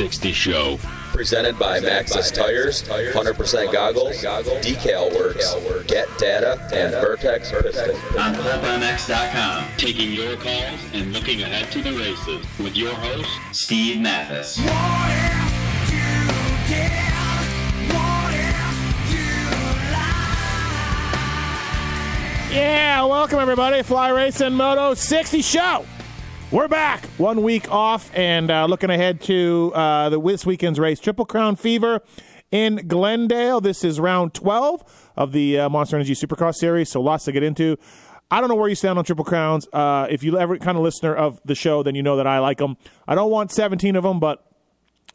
360 Show. Presented by Maxxis Tires, 100% goggles, decal works, get data, and Vertex Piston. On FMX.com, taking your calls and looking ahead to the races with your host, Steve Matthes. Yeah, welcome everybody. Fly Racing Moto 60 Show. We're back. One week off and uh, looking ahead to uh, the this weekend's race, Triple Crown Fever in Glendale. This is round 12 of the uh, Monster Energy Supercross Series, so lots to get into. I don't know where you stand on Triple Crowns. Uh, if you ever kind of listener of the show, then you know that I like them. I don't want 17 of them, but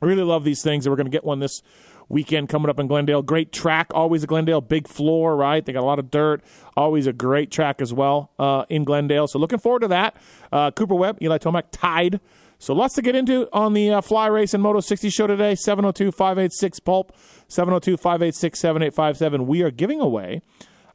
I really love these things, and we're going to get one this weekend coming up in Glendale. Great track, always a Glendale, big floor, right? They got a lot of dirt. Always a great track as well uh, in Glendale. So looking forward to that. Uh, Cooper Webb, Eli Tomac tied. So lots to get into on the uh, Fly Race and Moto 60 show today. 702 586 Pulp, 702 586 7857. We are giving away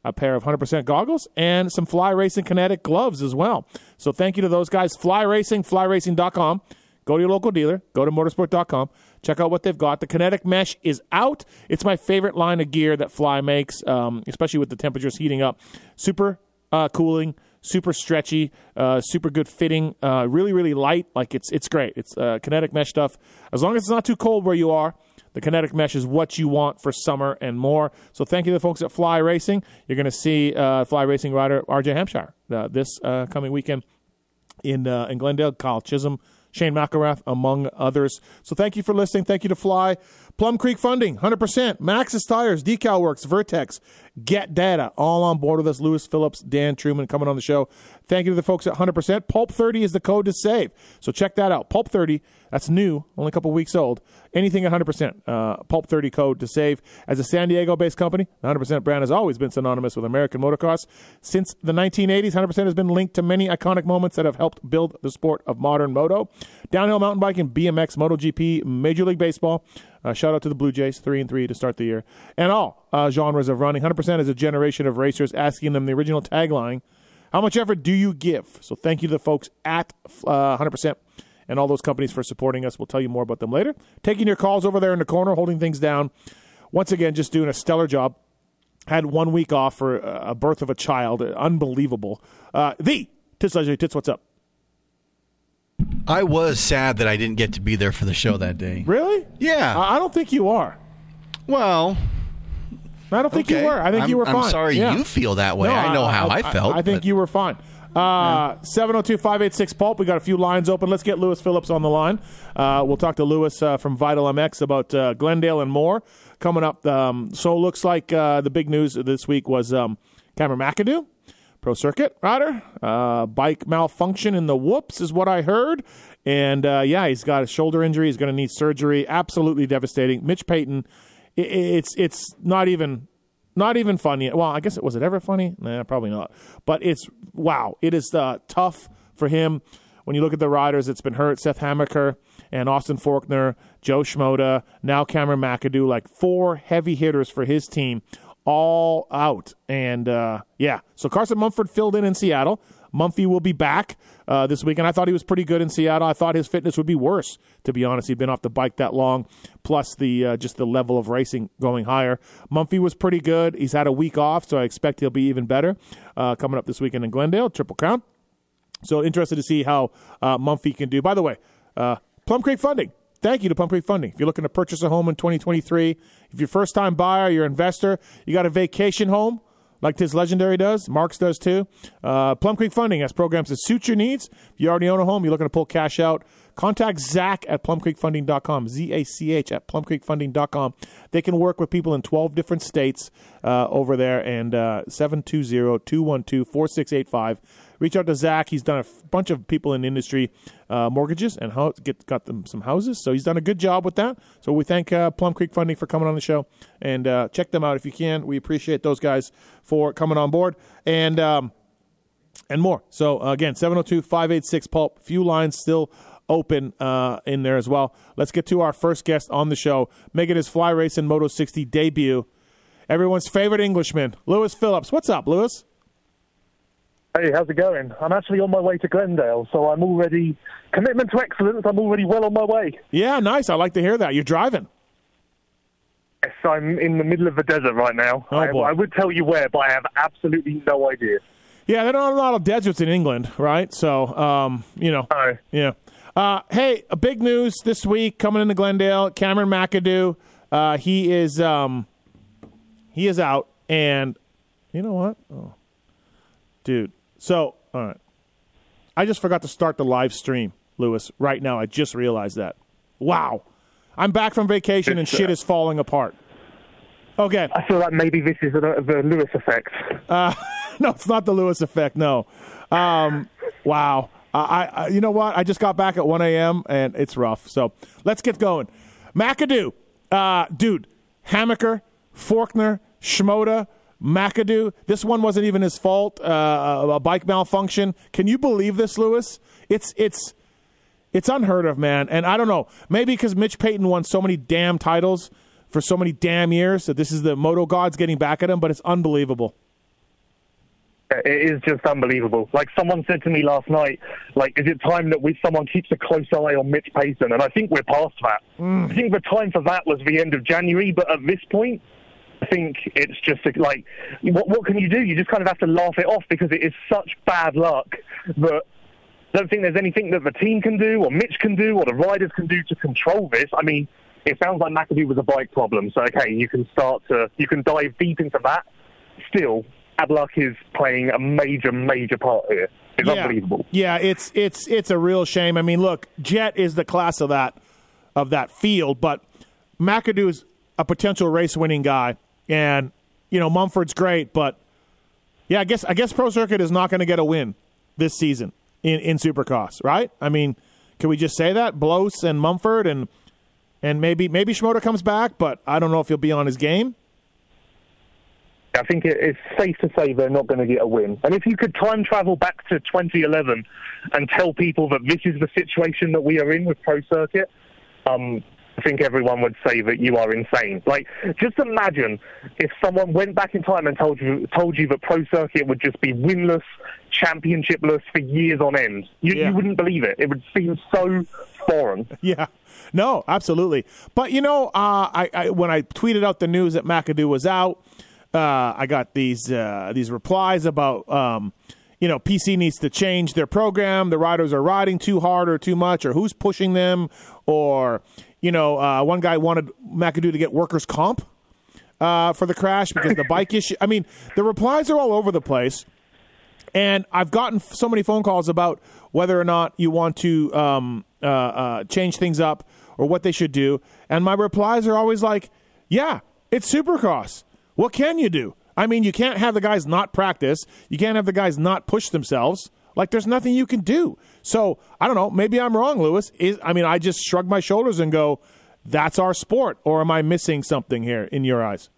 a pair of 100% goggles and some Fly Racing Kinetic gloves as well. So thank you to those guys. Fly Racing, flyracing.com. Go to your local dealer, go to motosport.com, check out what they've got. The Kinetic Mesh is out. It's my favorite line of gear that Fly makes, um, especially with the temperatures heating up. Super uh, cooling, super stretchy, uh, super good fitting, uh, really, really light. Like it's it's great. It's uh, Kinetic Mesh stuff. As long as it's not too cold where you are, the Kinetic Mesh is what you want for summer and more. So thank you to the folks at Fly Racing. You're going to see uh, Fly Racing rider RJ Hampshire uh, this uh, coming weekend in in Glendale. Kyle Chisholm, Shane McElrath, among others. So thank you for listening. Thank you to Fly. Plum Creek Funding, 100%. Maxxis Tires, Decal Works, Vertex, Get Data, all on board with us. Lewis Phillips, Dan Truman coming on the show. Thank you to the folks at 100%. Pulp 30 is the code to save. So check that out. Pulp 30, that's new, only a couple weeks old. Anything at 100%. Uh, Pulp 30 code to save. As a San Diego based company, the 100% brand has always been synonymous with American motocross. Since the 1980s, 100% has been linked to many iconic moments that have helped build the sport of modern moto. Downhill mountain biking, BMX, MotoGP, Major League Baseball. Uh, shout out to the Blue Jays, three and three to start the year, and all uh, genres of running. 100% is a generation of racers asking them the original tagline how much effort do you give? So thank you to the folks at uh, 100% and all those companies for supporting us. We'll tell you more about them later. Taking your calls over there in the corner, holding things down. Once again, just doing a stellar job. Had one week off for a birth of a child. Unbelievable. Uh, the Tits Legendary Tits, what's up? I was sad that I didn't get to be there for the show that day. Really? Yeah. I I don't think you are. well, I don't think you were. I think I'm- you were I'm fine. sorry Yeah. you feel that way. No, I know how I, felt. I, think you were fine. Uh, 702 586 Pulp. We got a few lines open. Let's get Lewis Phillips on the line. Uh, we'll talk to Lewis uh, from Vital MX about uh, Glendale and more coming up. Um, so looks like uh, the big news this week was um, Cameron McAdoo, pro circuit rider, uh, bike malfunction in the whoops, is what I heard. And uh, yeah, he's got a shoulder injury. He's going to need surgery. Absolutely devastating. Mitch Payton, i- i it's it's not even not even funny. Well, I guess it was it ever funny? Nah, probably not. But it's wow. It is uh, tough for him when you look at the riders. that's been hurt. Seth Hammaker and Austin Forkner, Jo Shimoda, now Cameron McAdoo, like four heavy hitters for his team, all out. And uh, yeah, so Carson Mumford filled in in Seattle. Mumphy will be back uh, this weekend. I thought he was pretty good in Seattle. I thought his fitness would be worse, to be honest. He'd been off the bike that long, plus the uh, just the level of racing going higher. Mumphy was pretty good. He's had a week off, so I expect he'll be even better uh, coming up this weekend in Glendale, Triple Crown. So interested to see how uh, Mumphy can do. By the way, uh, Plum Creek Funding. Thank you to Plum Creek Funding. If you're looking to purchase a home in 2023, if you're first time buyer, you're an investor, you got a vacation home like this legendary does, Marks does too. Uh, Plum Creek Funding has programs that suit your needs. If you already own a home, you're looking to pull cash out, contact Zach at plumcreekfunding.com, Z A C H at plumcreekfunding.com. They can work with people in 12 different states uh, over there and uh, 720 212 4685. Reach out to Zach. He's done a f- bunch of people in industry uh, mortgages and ho- get got them some houses. So he's done a good job with that. So we thank uh, Plum Creek Funding for coming on the show and uh, check them out if you can. We appreciate those guys for coming on board and um, and more. So uh, again, 702-586 pulp. Few lines still open uh, in there as well. Let's get to our first guest on the show, making his fly racing Moto 60 debut. Everyone's favorite Englishman, Lewis Phillips. What's up, Lewis? Hey, how's it going? I'm actually on my way to Glendale, so I'm already commitment to excellence. I'm already well on my way. Yeah, nice. I like to hear that. You're driving. Yes, I'm in the middle of the desert right now. Oh, I, boy. I would tell you where, but I have absolutely no idea. Yeah, there are a lot of deserts in England, right? So, um, you know, No. yeah. Uh, hey, a big news this week coming into Glendale. Cameron McAdoo, uh, he is um, he is out, and you know what, oh, dude. So, all right, I just forgot to start the live stream, Lewis. Right now, I just realized that. Wow, I'm back from vacation and uh, shit is falling apart. Okay, I feel like maybe this is the, the Lewis effect. no, it's not the Lewis effect. No. Um, wow. I, I, you know what? I just got back at 1 a.m. and it's rough. So let's get going. McAdoo, uh, dude, Hammaker, Forkner, Shimoda, McAdoo. This one wasn't even his fault. Uh, uh, a bike malfunction. Can you believe this, Lewis? It's it's it's unheard of, man. And I don't know. Maybe because Mitch Payton won so many damn titles for so many damn years that this is the moto gods getting back at him. But it's unbelievable. Uh, it is just unbelievable. Like someone said to me last night, like, is it time that we someone keeps a close eye on Mitch Payton? And I think we're past that. Mm. I think the time for that was the end of January, but at this point, I think it's just like, what what can you do? You just kind of have to laugh it off because it is such bad luck that I don't think there's anything that the team can do or Mitch can do or the riders can do to control this. I mean, it sounds like McAdoo was a bike problem, so okay, you can start to you can dive deep into that. Still, bad luck is playing a major, major part here. It's yeah. unbelievable. Yeah, it's it's it's a real shame. I mean, look, Jett is the class of that of that field, but McAdoo is a potential race winning guy, and you know Mumford's great, but yeah, I guess I guess Pro Circuit is not going to get a win this season in in Supercross, right? I mean, can we just say that Blose and Mumford and and maybe maybe Shimoda comes back, but I don't know if he'll be on his game. I think it's safe to say they're not going to get a win. And if you could time travel back to 2011 and tell people that this is the situation that we are in with Pro Circuit, um, I think everyone would say that you are insane. Like, just imagine if someone went back in time and told you told you that Pro Circuit would just be winless, championshipless for years on end. You, Yeah. you wouldn't believe it. It would seem so foreign. Yeah, no, absolutely. But you know, uh, I, I when I tweeted out the news that McAdoo was out, uh, I got these uh, these replies about um, you know PC needs to change their program. The riders are riding too hard or too much, or who's pushing them, or you know, uh, one guy wanted McAdoo to get workers' comp uh, for the crash because the bike issue. I mean, the replies are all over the place. And I've gotten so many phone calls about whether or not you want to um, uh, uh, change things up or what they should do. And my replies are always like, yeah, it's Supercross. What can you do? I mean, you can't have the guys not practice. You can't have the guys not push themselves. Like, there's nothing you can do. So, I don't know. Maybe I'm wrong, Lewis. Is, I mean, I just shrug my shoulders and go, that's our sport. Or am I missing something here in your eyes?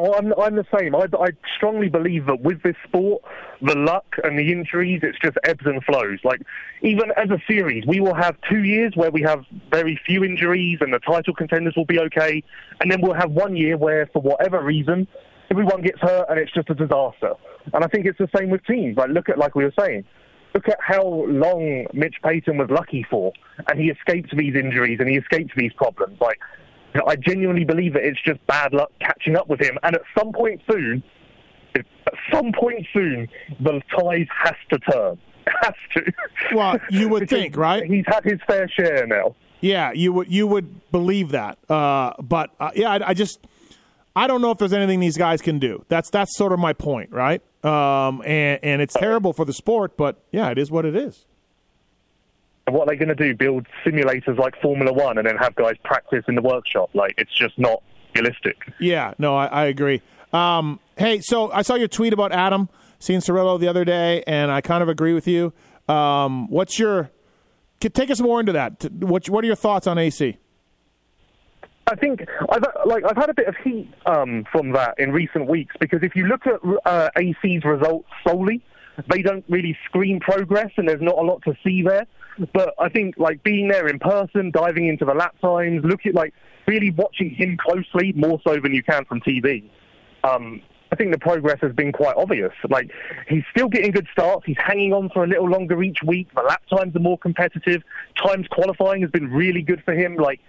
Oh, I'm, I'm the same. I, I strongly believe that with this sport, the luck and the injuries, it's just ebbs and flows. Like, even as a series, we will have two years where we have very few injuries and the title contenders will be okay. And then we'll have one year where, for whatever reason, everyone gets hurt and it's just a disaster. And I think it's the same with teams. Like, look at, like we were saying, look at how long Mitch Payton was lucky for. And he escaped these injuries and he escaped these problems. Like, I genuinely believe that it's just bad luck catching up with him. And at some point soon, at some point soon, the tide has to turn. Has to. Well, you would think, right? He's had his fair share now. Yeah, you would you would believe that. Uh, but uh, yeah, I, I just I don't know if there's anything these guys can do. That's that's sort of my point, right? Um, and and it's terrible for the sport, but yeah, it is what it is. And what are they going to do? Build simulators like Formula One and then have guys practice in the workshop? Like, it's just not realistic. Yeah, no, I, I agree. Um, hey, so I saw your tweet about Adam Cianciarulo the other day, and I kind of agree with you. Um, what's your take us more into that? What what are your thoughts on AC? I think I've like I've had a bit of heat um, from that in recent weeks because if you look at uh, AC's results solely, they don't really screen progress, and there's not a lot to see there. But I think like being there in person, diving into the lap times, looking like really watching him closely more so than you can from TV. Um, I think the progress has been quite obvious. Like he's still getting good starts. He's hanging on for a little longer each week. The lap times are more competitive. Times qualifying has been really good for him. Like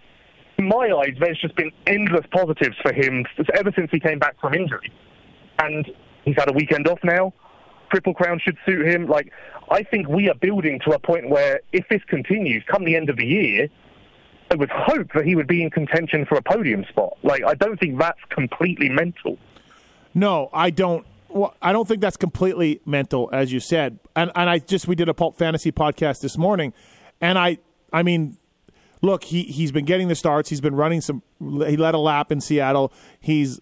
in my eyes, there's just been endless positives for him ever since he came back from injury. And he's had a weekend off now. Triple Crown should suit him. Like, I think we are building to a point where if this continues, come the end of the year, I would hope that he would be in contention for a podium spot. Like, I don't think that's completely mental. No, I don't. Well, I don't think that's completely mental, as you said. And and I just we did a pulp fantasy podcast this morning, and I I mean, look, he he's been getting the starts. He's been running some. He led a lap in Seattle. He's.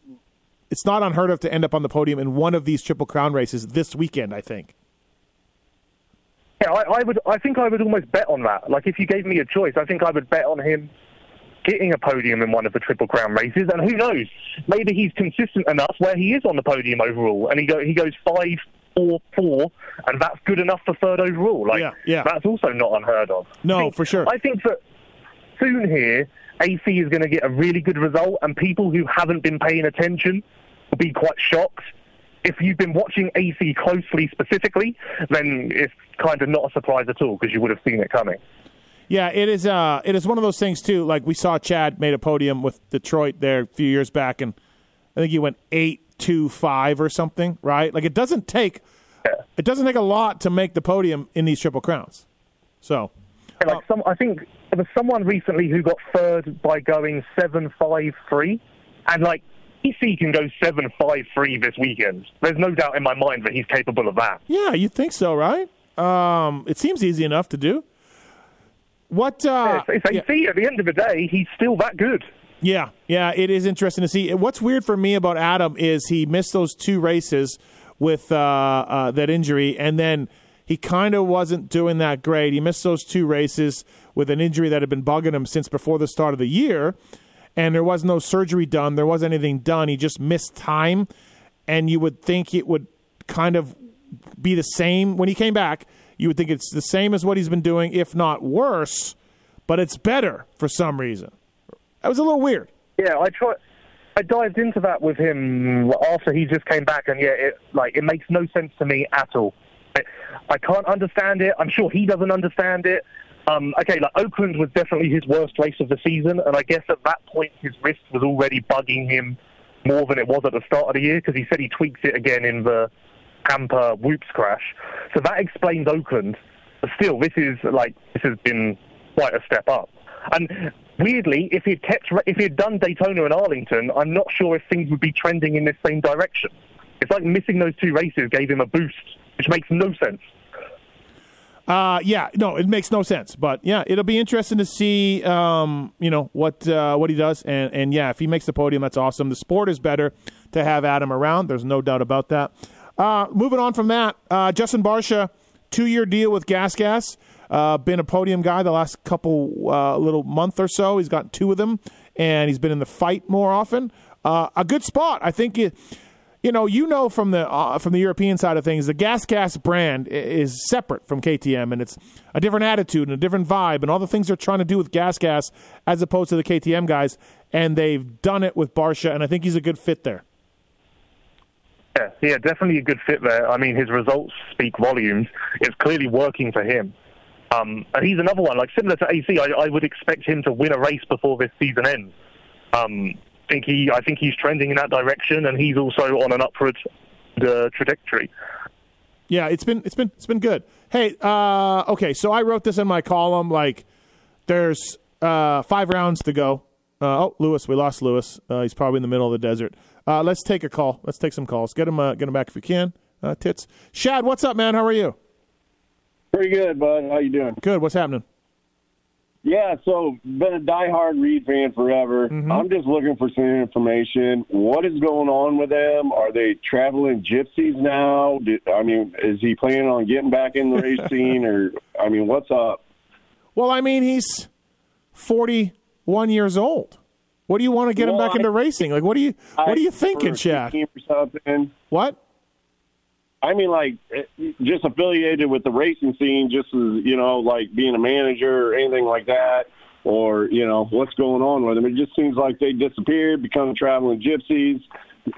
It's not unheard of to end up on the podium in one of these Triple Crown races this weekend. I think. Yeah, I, I would. I think I would almost bet on that. Like, if you gave me a choice, I think I would bet on him getting a podium in one of the Triple Crown races. And who knows? Maybe he's consistent enough where he is on the podium overall, and he go he goes five, four, four, and that's good enough for third overall. Like, Yeah, yeah. that's also not unheard of. No, think- for sure. I think that soon here, AC is going to get a really good result, and people who haven't been paying attention will be quite shocked. If you've been watching AC closely specifically, then it's kind of not a surprise at all because you would have seen it coming. Yeah, it is. Uh, it is one of those things too. Like we saw, Chad made a podium with Detroit there a few years back, and I think he went eight two five or something. Right? Like it doesn't take it doesn't take a lot to make the podium in these triple crowns. So Yeah, Like some, I think there was someone recently who got third by going seven five three, and like AC can go seven five three this weekend. There's no doubt in my mind that he's capable of that. yeah, you think so, right? Um, it seems easy enough to do. What? Uh, it's, it's yeah. At the end of the day, he's still that good. Yeah, yeah, it is interesting to see. What's weird for me about Adam is he missed those two races with uh, uh, that injury, and then he kind of wasn't doing that great. He missed those two races with an injury that had been bugging him since before the start of the year, and there was no surgery done. There wasn't anything done. He just missed time, and you would think it would kind of be the same when he came back. You would think it's the same as what he's been doing, if not worse, but it's better for some reason. That was a little weird. Yeah, I try. I dived into that with him after he just came back, and yeah, it like it makes no sense to me at all. I, I can't understand it. I'm sure he doesn't understand it. Um, okay, like Oakland was definitely his worst race of the season, and I guess at that point his wrist was already bugging him more than it was at the start of the year because he said he tweaked it again in the Tampa Whoops crash. So that explains Oakland. But still, this is like this has been quite a step up. And weirdly, if he'd kept, if he'd done Daytona and Arlington, I'm not sure if things would be trending in this same direction. It's like missing those two races gave him a boost, which makes no sense. Uh, yeah, no, it makes no sense. But yeah, it'll be interesting to see, um, you know, what uh, what he does, and and yeah, if he makes the podium, that's awesome. The sport is better to have Adam around. There's no doubt about that. Uh, moving on from that, uh, Justin Barcia, two year deal with Gas Gas. Uh, been a podium guy the last couple uh, little month or so. He's got two of them, and he's been in the fight more often. Uh, a good spot, I think. It, you know, you know from the uh, from the European side of things, the Gas Gas brand is separate from KTM, and it's a different attitude and a different vibe, and all the things they're trying to do with Gas Gas as opposed to the KTM guys, and they've done it with Barcia, and I think he's a good fit there. Yeah, yeah, definitely a good fit there. I mean, his results speak volumes. It's clearly working for him. Um, and he's another one, like similar to AC. I, I would expect him to win a race before this season ends. Um, think he, I think he's trending in that direction, and he's also on an upward uh, trajectory. Yeah, it's been it's been it's been good. Hey, uh, okay, so I wrote this in my column. Like, there's uh, five rounds to go. Uh, oh, Lewis, we lost Lewis. Uh, he's probably in the middle of the desert. Uh, let's take a call. Let's take some calls. Get him uh, get him back if you can. Uh, tits. Chad, what's up, man? How are you? Pretty good, bud. How you doing? Good. What's happening? Yeah, so been a diehard Reed fan forever. Mm-hmm. I'm just looking for some information. What is going on with them? Are they traveling gypsies now? Did, I mean, is he planning on getting back in the race scene, or I mean, what's up? Well, I mean, he's 41 years old. What do you want to get him Well, back into racing? Like, what do you what are you thinking, Chad? What? I mean, like eh, just affiliated with the racing scene, just as you know, like being a manager or anything like that, or you know, what's going on with them? It just seems like they disappeared, become traveling gypsies.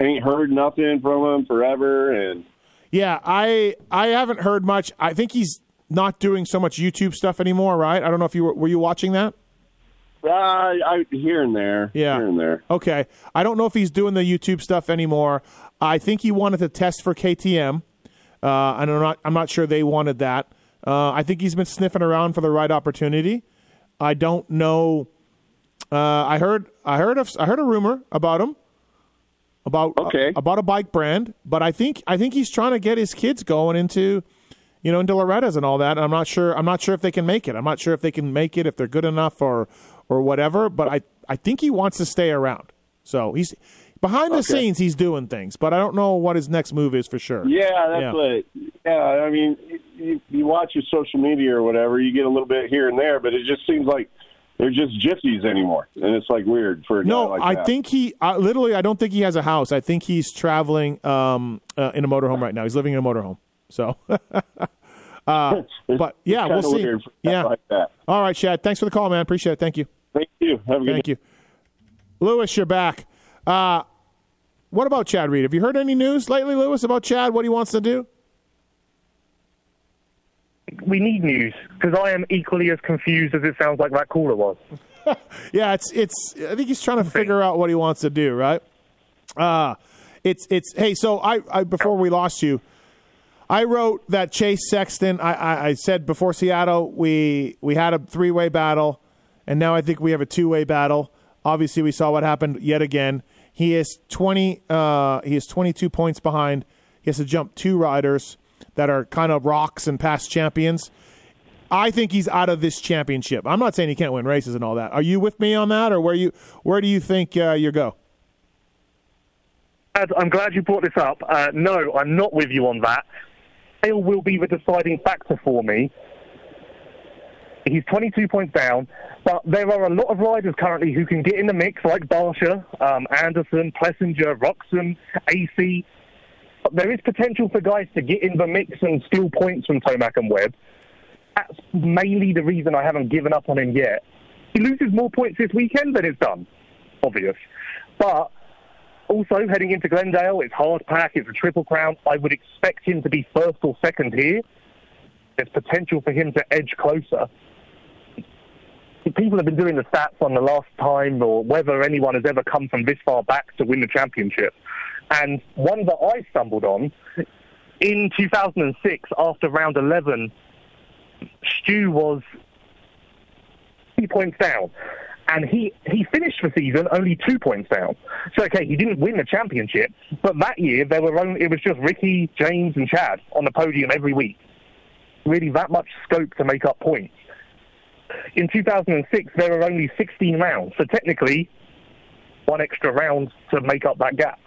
Ain't heard nothing from them forever, and Yeah, I I haven't heard much. I think he's not doing so much YouTube stuff anymore, right? I don't know if you were, were you watching that? uh, I here and there, Yeah. here and there. Okay. I don't know if he's doing the YouTube stuff anymore. I think he wanted to test for KTM. Uh, and I'm not. I'm not sure they wanted that. Uh, I think he's been sniffing around for the right opportunity. I don't know. Uh, I heard. I heard. Of, I heard a rumor about him. About Okay. about a bike brand, but I think I think he's trying to get his kids going into, you know, into Loretta's and all that. And I'm not sure. I'm not sure if they can make it. I'm not sure if they can make it if they're good enough or or whatever. But I I think he wants to stay around. So he's behind the scenes. He's doing things, but I don't know what his next move is for sure. Yeah, that's Yeah. what. Yeah, I mean, you, you watch his social media or whatever, you get a little bit here and there, but it just seems like they're just gypsies anymore, and it's like weird for a guy No, like I that. think he uh, literally. I don't think he has a house. I think he's traveling um, uh, in a motorhome right now. He's living in a motorhome. So, uh, but yeah, we'll see. Yeah. like that. All right, Chad. Thanks for the call, man. Appreciate it. Thank you. Thank you. Have a good Thank you, Lewis. You're back. Uh, what about Chad Reed? Have you heard any news lately, Lewis, about Chad? What he wants to do? We need news because I am equally as confused as it sounds like that caller was. Yeah, it's it's. I think he's trying to figure out what he wants to do. Right? Uh it's it's. Hey, so I, I before we lost you, I wrote that Chase Sexton. I, I, I said before Seattle we we had a three way battle, and now I think we have a two way battle. Obviously, we saw what happened yet again. He is twenty. Uh, he is twenty two points behind. He has to jump two riders that are kind of rocks and past champions. I think he's out of this championship. I'm not saying he can't win races and all that. Are you with me on that, or where you where do you think uh, you go? I'm glad you brought this up. Uh, no, I'm not with you on that. Dale will be the deciding factor for me. He's 22 points down, but there are a lot of riders currently who can get in the mix, like Barcia, um, Anderson, Plessinger, Roczen, AC. There is potential for guys to get in the mix and steal points from Tomac and Webb. That's mainly the reason I haven't given up on him yet. He loses more points this weekend than it's done, obvious. But also, heading into Glendale, it's hard pack, it's a triple crown. I would expect him to be first or second here. There's potential for him to edge closer. People have been doing the stats on the last time or whether anyone has ever come from this far back to win the championship. And one that I stumbled on in 2006 after round 11, Stu was three points down. And he, he finished the season only two points down. So, okay, he didn't win the championship, but that year there were only, it was just Ricky, James, and Chad on the podium every week. Really, that much scope to make up points. In 2006, there were only 16 rounds, so technically, one extra round to make up that gap.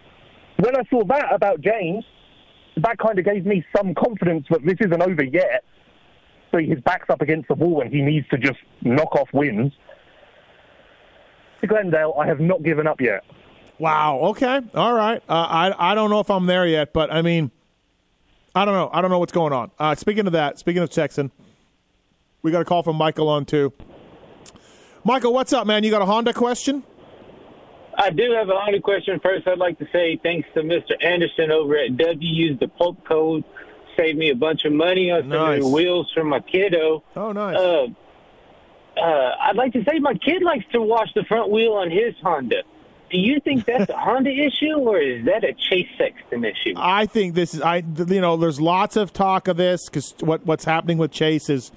When I saw that about James, that kind of gave me some confidence that this isn't over yet. So his back's up against the wall and he needs to just knock off wins. To Glendale, I have not given up yet. Wow. Okay. All right. Uh, I I don't know if I'm there yet, but I mean, I don't know. I don't know what's going on. Uh, speaking of that, speaking of Sexton, we got a call from Michael on too. Michael, what's up, man? You got a Honda question? I do have a Honda question. First, I'd like to say thanks to Mr. Anderson over at W. Used the pulp code, saved me a bunch of money on some Nice. new wheels for my kiddo. Oh, nice. Uh, uh, I'd like to say my kid likes to wash the front wheel on his Honda. Do you think that's a Honda issue or is that a Chase Sexton issue? I think this is I you know there's lots of talk of this because what what's happening with Chase is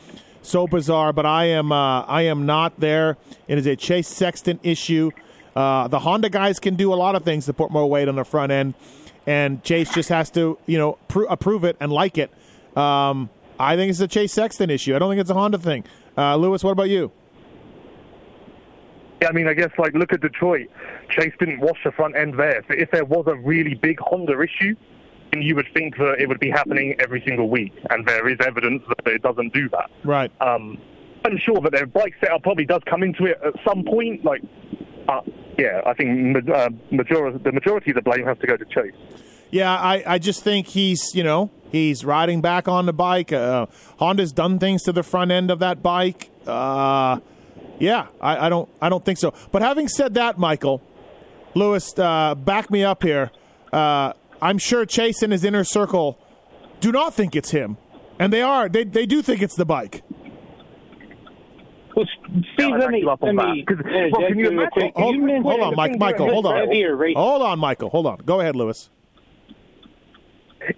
so bizarre. But I am uh, I am not there. It is a Chase Sexton issue. Uh, the Honda guys can do a lot of things to put more weight on the front end, and Chase just has to you know pr- approve it and like it. Um, I think it's a Chase Sexton issue. I don't think it's a Honda thing. Uh, Lewis, what about you? Yeah, I mean, I guess like look at Detroit. Chase didn't wash the front end there. So if there was a really big Honda issue, you would think that it would be happening every single week, and there is evidence that it doesn't do that. Right. Um, I'm sure that their bike setup probably does come into it at some point. Like, uh, yeah, I think uh, majority, the majority of the blame has to go to Chase. Yeah, I, I just think he's, you know, he's riding back on the bike. Uh, Honda's done things to the front end of that bike. Uh, yeah, I, I don't I don't think so. But having said that, Michael, Lewis, uh, back me up here. I'm sure Chase and his inner circle do not think it's him, and they are. They they do think it's the bike. Well, Steve, I'd let me let on that, me 'cause, interject well, can you imagine- quick. Hold, hold on, Mike. Michael, hold on. Hold on, Michael. Hold on. Go ahead, Lewis.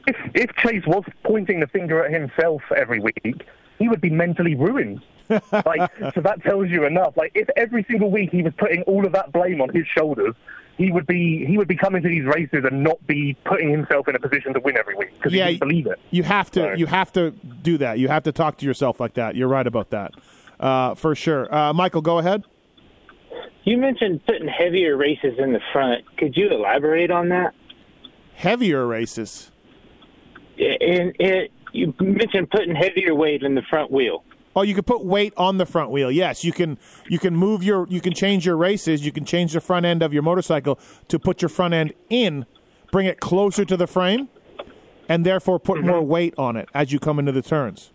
If if Chase was pointing the finger at himself every week, he would be mentally ruined. like, so that tells you enough. Like, if every single week he was putting all of that blame on his shoulders, he would be he would be coming to these races and not be putting himself in a position to win every week because Yeah, he didn't believe it. You have to. Sorry. You have to do that. You have to talk to yourself like that. You're right about that, uh, for sure. Uh, Michael, go ahead. You mentioned putting heavier races in the front. Could you elaborate on that? Heavier races. And it, you mentioned putting heavier weight in the front wheel. Oh, you can put weight on the front wheel. Yes, you can. You can move your. You can change your races. You can change the front end of your motorcycle to put your front end in, bring it closer to the frame, and therefore put more weight on it as you come into the turns.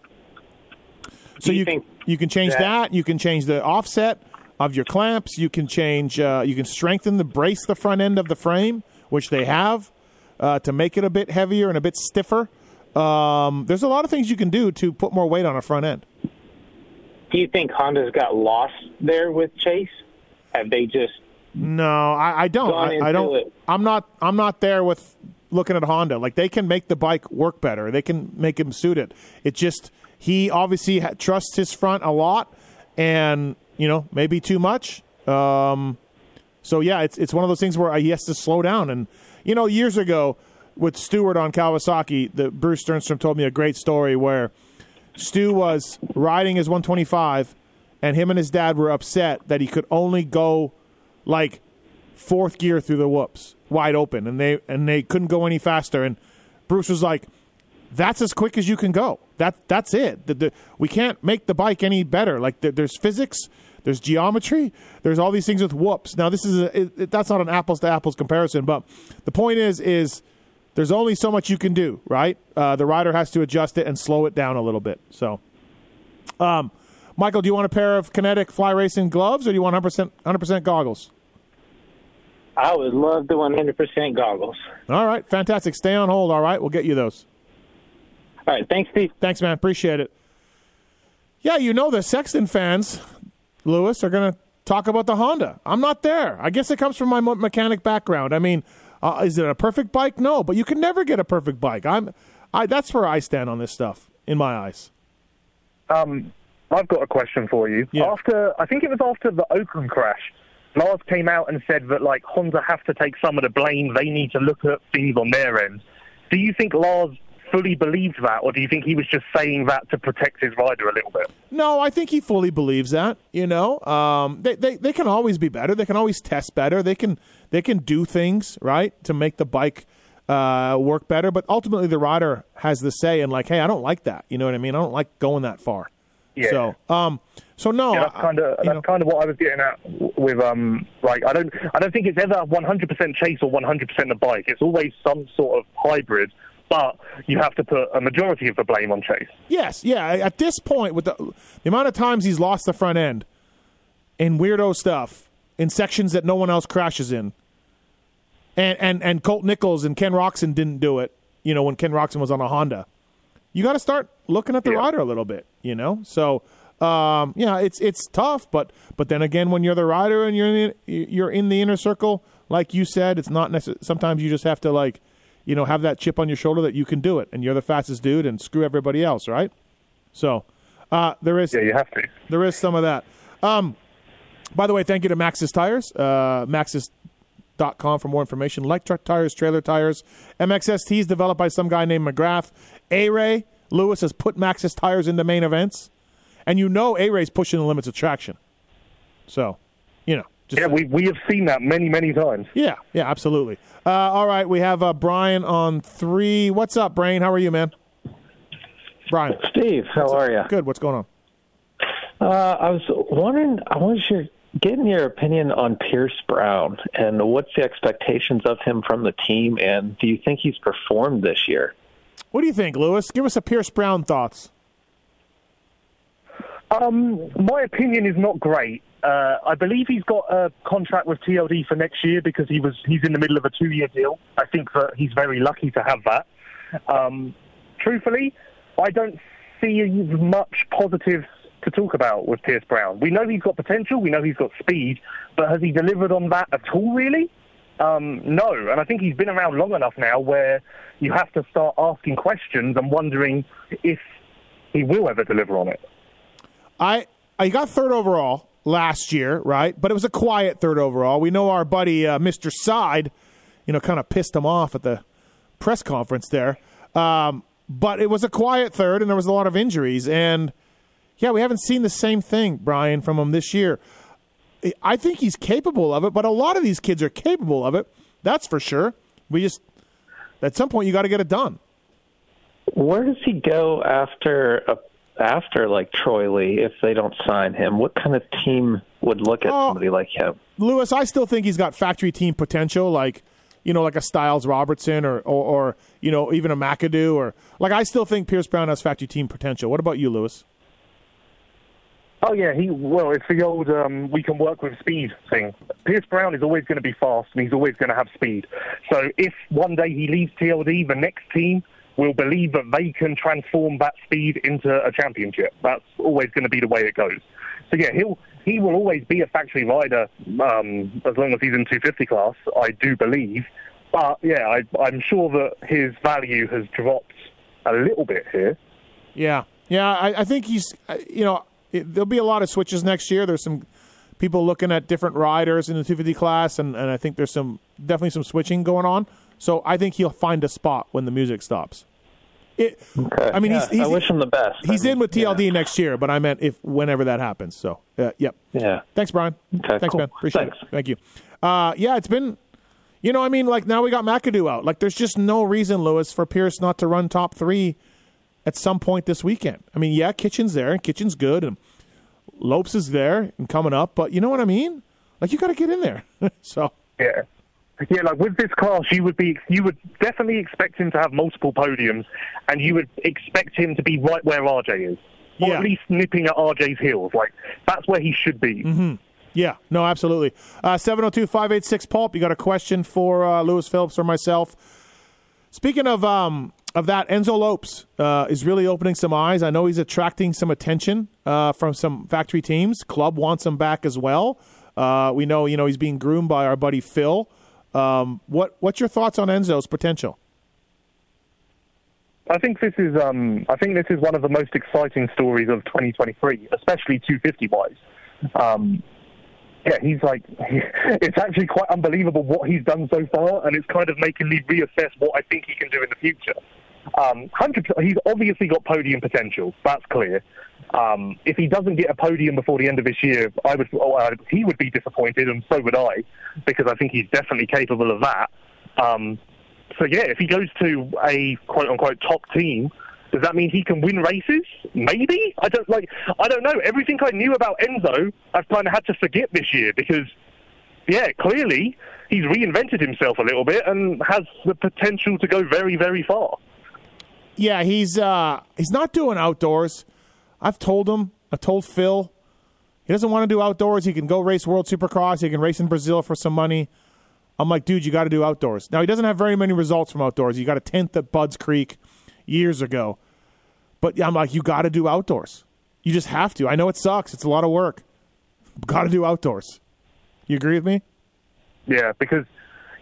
So you you you can change that- that. You can change the offset of your clamps. You can change. Uh, you can strengthen the brace the front end of the frame, which they have, uh, to make it a bit heavier and a bit stiffer. Um, there's a lot of things you can do to put more weight on a front end. Do you think Honda's got lost there with Chase? Have they just No, I, I don't. I, I don't. it. I'm not. I'm not there with looking at Honda. Like they can make the bike work better. They can make him suit it. It just he obviously ha- trusts his front a lot, and you know maybe too much. Um, so yeah, it's it's one of those things where he has to slow down. And you know, years ago with Stewart on Kawasaki, the Bruce Stjernstrom told me a great story where Stu was riding his 125, and him and his dad were upset that he could only go like fourth gear through the whoops, wide open, and they and they couldn't go any faster. And Bruce was like, "That's as quick as you can go. That that's it. The, the, we can't make the bike any better. Like there, there's physics." There's geometry. There's all these things with whoops. Now, this is a, it, it- that's not an apples to apples comparison, but the point is is there's only so much you can do, right? Uh, the rider has to adjust it and slow it down a little bit. So, um, Michael, do you want a pair of kinetic fly racing gloves or do you want 100% 100% goggles? I would love the 100% goggles. All right, fantastic. Stay on hold. All right, we'll get you those. All right, thanks, Steve. Thanks, man. Appreciate it. Yeah, you know the Sexton fans, Lewis, are going to talk about the Honda. I'm not there. I guess it comes from my mechanic background. I mean, uh, is it a perfect bike? No, but you can never get a perfect bike. I'm, I that's where I stand on this stuff in my eyes. Um, I've got a question for you. Yeah. After I think it was after the Oakland crash, Lars came out and said that like Honda have to take some of the blame. They need to look at things on their end. Do you think Lars fully believed that, or do you think he was just saying that to protect his rider a little bit? No, I think he fully believes that. You know, um, they, they they can always be better. They can always test better. They can they can do things right to make the bike uh, work better. But ultimately, the rider has the say. And like, hey, I don't like that. You know what I mean? I don't like going that far. Yeah. So, um, so no, Yeah, that's kind of that's know. kind of what I was getting at with um like I don't I don't think it's ever 100% chase or 100% the bike. It's always some sort of hybrid, but you have to put a majority of the blame on chase. Yes, yeah. At this point, with the, the amount of times he's lost the front end in weirdo stuff in sections that no one else crashes in, and and and Colt Nichols and Ken Roczen didn't do it. You know, when Ken Roczen was on a Honda, you got to start looking at the Yeah. rider a little bit. You know, so um, yeah, it's it's tough, but but then again, when you're the rider and you're in the, you're in the inner circle, like you said, it's not necessary. Sometimes you just have to like, you know, have that chip on your shoulder that you can do it, and you're the fastest dude, and screw everybody else, right? So uh, there is Yeah, you have to. there is some of that. Um, by the way, thank you to Maxis Tires. Uh, Maxxis.com for more information. Like truck tires, trailer tires. MXSTs developed by some guy named McGrath. A Ray Lewis has put Maxxis tires into main events. And you know A Ray's pushing the limits of traction. So, you know, yeah, we we have seen that many many times. Yeah, yeah, absolutely. Uh, all right, we have uh, Brian on three. What's up, Brain? How are you, man? Brian. Steve, how are you? Good. What's going on? Uh, I was wondering, I was your, getting your opinion on Pierce Brown and what's the expectations of him from the team, and do you think he's performed this year? What do you think, Lewis? Give us a Pierce Brown thoughts. Um, my opinion is not great. Uh, I believe he's got a contract with TLD for next year because he was he's in the middle of a two-year deal. I think that he's very lucky to have that. Um, truthfully, I don't see much positives to talk about with Pierce Brown. We know he's got potential, we know he's got speed, but has he delivered on that at all, really? Um, no, and I think he's been around long enough now where you have to start asking questions and wondering if he will ever deliver on it. I I got third overall last year, right? But it was a quiet third overall. We know our buddy uh, Mr. Side, you know, kind of pissed him off at the press conference there. Um, but it was a quiet third, and there was a lot of injuries. And yeah, we haven't seen the same thing, Brian, from him this year. I think he's capable of it, but a lot of these kids are capable of it. That's for sure. We just at some point you got to get it done. Where does he go after a, after like Troy Lee if they don't sign him? What kind of team would look at Oh. somebody like him? Lewis, I still think he's got factory team potential, like you know, like a Stilez Robertson or, or, or you know, even a McAdoo or like I still think Pierce Brown has factory team potential. What about you, Lewis? Oh yeah, he well, it's the old um, we can work with speed thing. Pierce Brown is always going to be fast and he's always going to have speed. So if one day he leaves TLD, the next team will believe that they can transform that speed into a championship. That's always going to be the way it goes. So yeah, he'll he will always be a factory rider um, as long as he's in 250 class. I do believe, but yeah, I, I'm sure that his value has dropped a little bit here. Yeah, yeah. I, I think he's. uh, You know, it, there'll be a lot of switches next year. There's some people looking at different riders in the 250 class, and, and I think there's some definitely some switching going on. So I think he'll find a spot when the music stops. It, I mean, Yeah, he's, he's I wish him the best. He's I in with TLD next year, but I meant if whenever that happens. So, uh, yep. Yeah. Thanks, Brian. Okay, Thanks, cool. man. Appreciate Thanks. it. Thank you. Uh, yeah, it's been, you know, I mean, like now we got McAdoo out. Like, there's just no reason, Lewis, for Pierce not to run top three at some point this weekend. I mean, yeah, Kitchen's there, and Kitchen's good, and Lopes is there and coming up, but you know what I mean? Like, you got to get in there. so, Yeah. Yeah, like with this class, you would be, you would definitely expect him to have multiple podiums, and you would expect him to be right where RJ is, or Yeah. at least nipping at RJ's heels. Like that's where he should be. Mm-hmm. yeah, no, absolutely. Uh, 702 586 Pulp, you got a question for uh, Lewis Phillips or myself? Speaking of um, of that, Enzo Lopes uh, is really opening some eyes. I know he's attracting some attention uh, from some factory teams. Club wants him back as well. Uh, we know, you know, he's being groomed by our buddy Phil. Um, what what's your thoughts on Enzo's potential? I think this is, um, I think this is one of the most exciting stories of 2023, especially 250 wise. Um, yeah, he's like, it's actually quite unbelievable what he's done so far, and it's kind of making me reassess what I think he can do in the future. Um, he's obviously got podium potential. That's clear. Um, if he doesn't get a podium before the end of this year, I would, oh, uh, he would be disappointed, and so would I, because I think he's definitely capable of that. Um, so yeah, if he goes to a quote unquote top team, does that mean he can win races? Maybe. I don't like. I don't know. Everything I knew about Enzo, I've kind of had to forget this year because, yeah, clearly he's reinvented himself a little bit and has the potential to go very, very far. Yeah, he's uh, he's not doing outdoors. I've told him. I told Phil. He doesn't want to do outdoors. He can go race World Supercross. He can race in Brazil for some money. I'm like, dude, you got to do outdoors. Now he doesn't have very many results from outdoors. He got a tenth at Budds Creek years ago, but I'm like, you got to do outdoors. You just have to. I know it sucks. It's a lot of work. Got to do outdoors. You agree with me? Yeah, because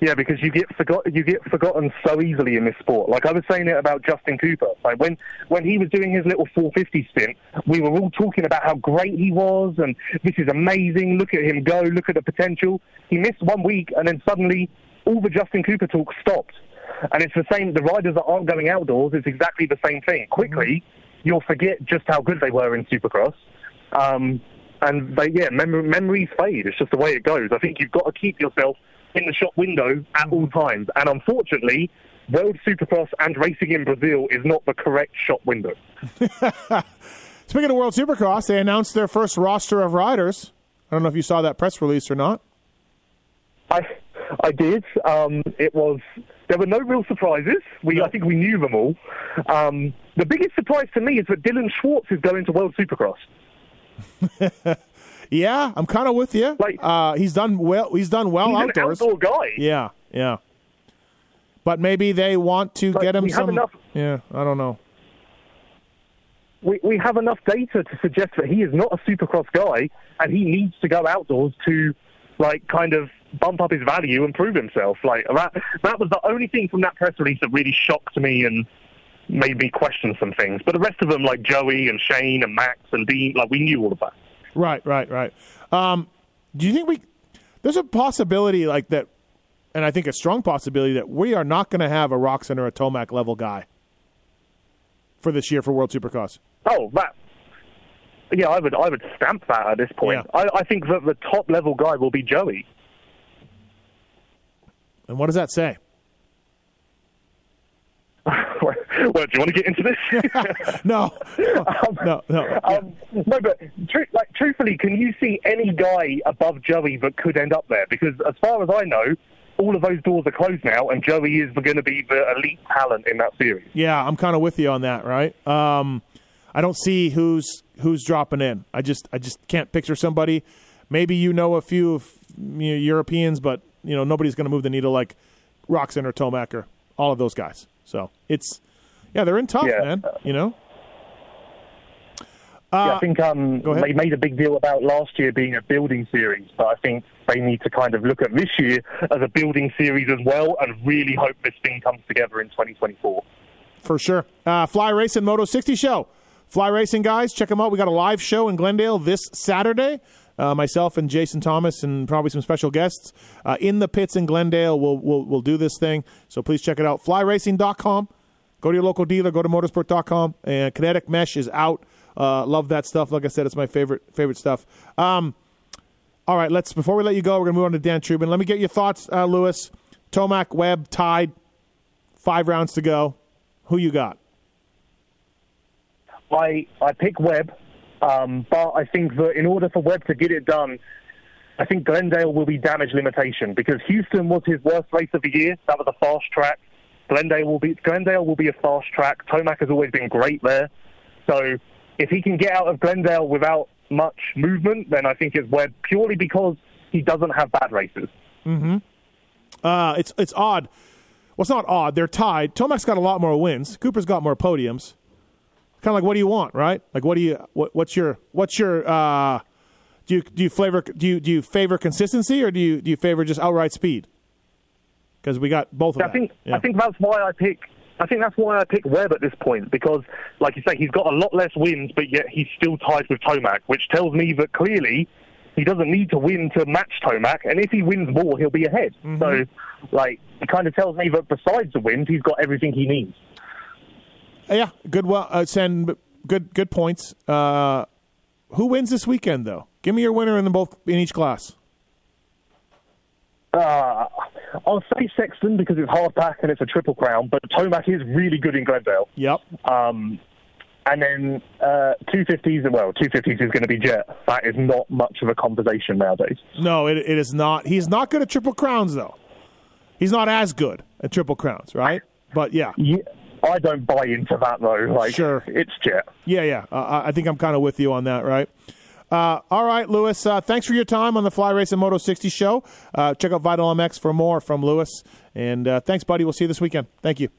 yeah, because you get forgot you get forgotten so easily in this sport. Like I was saying it about Justin Cooper. Like when when he was doing his little 450 stint, we were all talking about how great he was and this is amazing. Look at him go. Look at the potential. He missed one week and then suddenly all the Justin Cooper talk stopped. And it's the same. The riders that aren't going outdoors, it's exactly the same thing. Quickly, you'll forget just how good they were in Supercross. Um, and they yeah, mem- memories fade. It's just the way it goes. I think you've got to keep yourself in the shop window at all times, and unfortunately, World Supercross and racing in Brazil is not the correct shop window. Speaking of World Supercross, they announced their first roster of riders. I don't know if you saw that press release or not. I I did. Um, it was there were no real surprises. We I think we knew them all. Um, the biggest surprise to me is that Dylan Schwartz is going to World Supercross. Yeah, I'm kind of with you. Like- uh, he's done well. He's done well He's an outdoor guy. Yeah, yeah. But maybe they want to Like, get him some. enough- Yeah, I don't know. we, we have enough data to suggest that he is not a supercross guy and he needs to go outdoors to like kind of bump up his value and prove himself like that that was the only thing from that press release that really shocked me and made me question some things but the rest of them like joey and shane and max and dean like we knew all of that Right, right, right. Um, do you think we? There's a possibility like that, and I think a strong possibility that we are not going to have a Roczen or a Tomac level guy for this year for World Supercross. oh that yeah i would i would stamp that at this point Yeah. I, I think that the top level guy will be joey And what does that say? well do you want to get into this No, no, no. Um, no, but tru- like truthfully, can you see any guy above Joey that could end up there? Because as far as I know, all of those doors are closed now, and Joey is going to be the elite talent in that series. Yeah, I'm kind of with you on that. Right. Um, I don't see who's who's dropping in. I just I just can't picture somebody. Maybe you know a few of you know, Europeans, but you know nobody's going to move the needle like Roczen or Tomac or all of those guys. So it's yeah, they're in tough, Yeah. man. You know. yeah, I think um, they made a big deal about last year being a building series, but I think they need to kind of look at this year as a building series as well, and really hope this thing comes together in 2024. For sure. Uh, Fly Racing Moto 60 show. Fly Racing guys, check them out. We got a live show in Glendale this Saturday. Uh, myself and Jason Thomas and probably some special guests uh, in the pits in Glendale. We'll, we'll we'll do this thing. So please check it out. FlyRacing.com. Go to your local dealer. Go to motosport.com. And Kinetic Mesh is out. Uh, love that stuff. Like I said, it's my favorite favorite stuff. Um, all right, let's before we let you go, we're gonna move on to Dan Truman. Let me get your thoughts, uh, Lewis. Tomac Webb tied. Five rounds to go. Who you got? I I pick Webb, um, but I think that in order for Webb to get it done, I think Glendale will be damage limitation because Houston was his worst race of the year. That was a fast track. Glendale will be Glendale will be a fast track. Tomac has always been great there, so if he can get out of Glendale without much movement, then I think it's Webb purely because he doesn't have bad races. Mhm uh, it's it's odd. Well, it's not odd. They're tied. Tomac's got a lot more wins. Cooper's got more podiums. Kind of like, what do you want, right? Like, what do you? What, what's your? What's your? Uh, do you do you favor do you do you favor consistency or do you do you favor just outright speed? Because we got both of I that. think Yeah. I think that's why I pick. I think that's why I pick Webb at this point because, like you say, he's got a lot less wins, but yet he's still tied with Tomac, which tells me that clearly he doesn't need to win to match Tomac, and if he wins more, he'll be ahead. So, like, it kind of tells me that besides the wins, he's got everything he needs. yeah, good. Well, uh, send good good points. Uh, who wins this weekend though? Give me your winner in the both in each class. Uh, I'll say Sexton because it's hard pack and it's a triple crown, but Tomac is really good in Glendale. Yep. Um, and then uh, 250s, well, 250s is going to be Jett. That is not much of a conversation nowadays. No, it, it is not. He's not good at triple crowns though. He's not as good at triple crowns, right? But yeah, Yeah, I don't buy into that though. Like, Sure. it's Jett. yeah, yeah. Uh, I I think I'm kind of with you on that, right? Uh, all right, Lewis. Uh, thanks for your time on the Fly Race and Moto 60 show. Uh, check out Vital MX for more from Lewis. And uh, thanks, buddy. We'll see you this weekend. Thank you.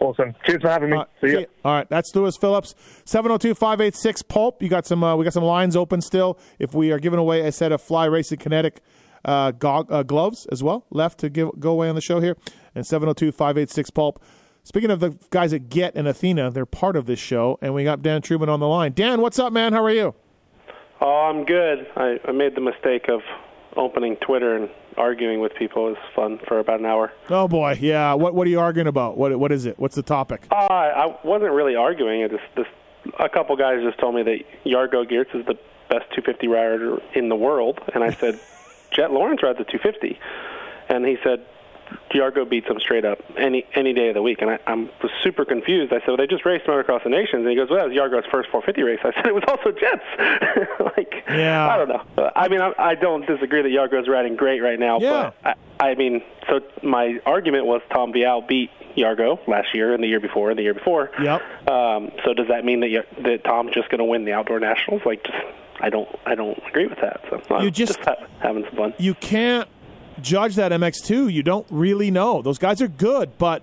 Awesome. Cheers for having me. See see ya. All right, that's Lewis Phillips. 702-586 Pulp. You got some. Uh, we got some lines open still. If we are giving away a set of Fly Racing Kinetic uh, gog- uh, gloves as well, left to give go away on the show here, and 702-586 Pulp. Speaking of the guys at Get and Athena, they're part of this show, and we got Dan Truman on the line. Dan, what's up, man? How are you? Oh, I'm good. I, I made the mistake of opening Twitter and arguing with people. It was fun for about an hour. Oh boy, yeah. What what are you arguing about? What what is it? What's the topic? Uh, I wasn't really arguing. It just this, a couple guys just told me that Jago Geerts is the best 250 rider in the world, and I said, Jett Lawrence rides a 250, and he said. Yargo beats him straight up any any day of the week, and I I'm, was super confused. I said, "Well, they just raced Motocross the Nations," and he goes, "Well, that was Yargo's first 450 race." I said, "It was also Jets." like, Yeah. I don't know. I mean, I, I don't disagree that Yargo's riding great right now, Yeah. but I, I mean, so my argument was Tom Vial beat Yargo last year and the year before and the year before. Yep. Um, so does that mean that Yar- that Tom's just going to win the outdoor nationals? Like, just I don't I don't agree with that. So I'm You just- ha- having some fun. You can't judge that MX2. You don't really know. Those guys are good, but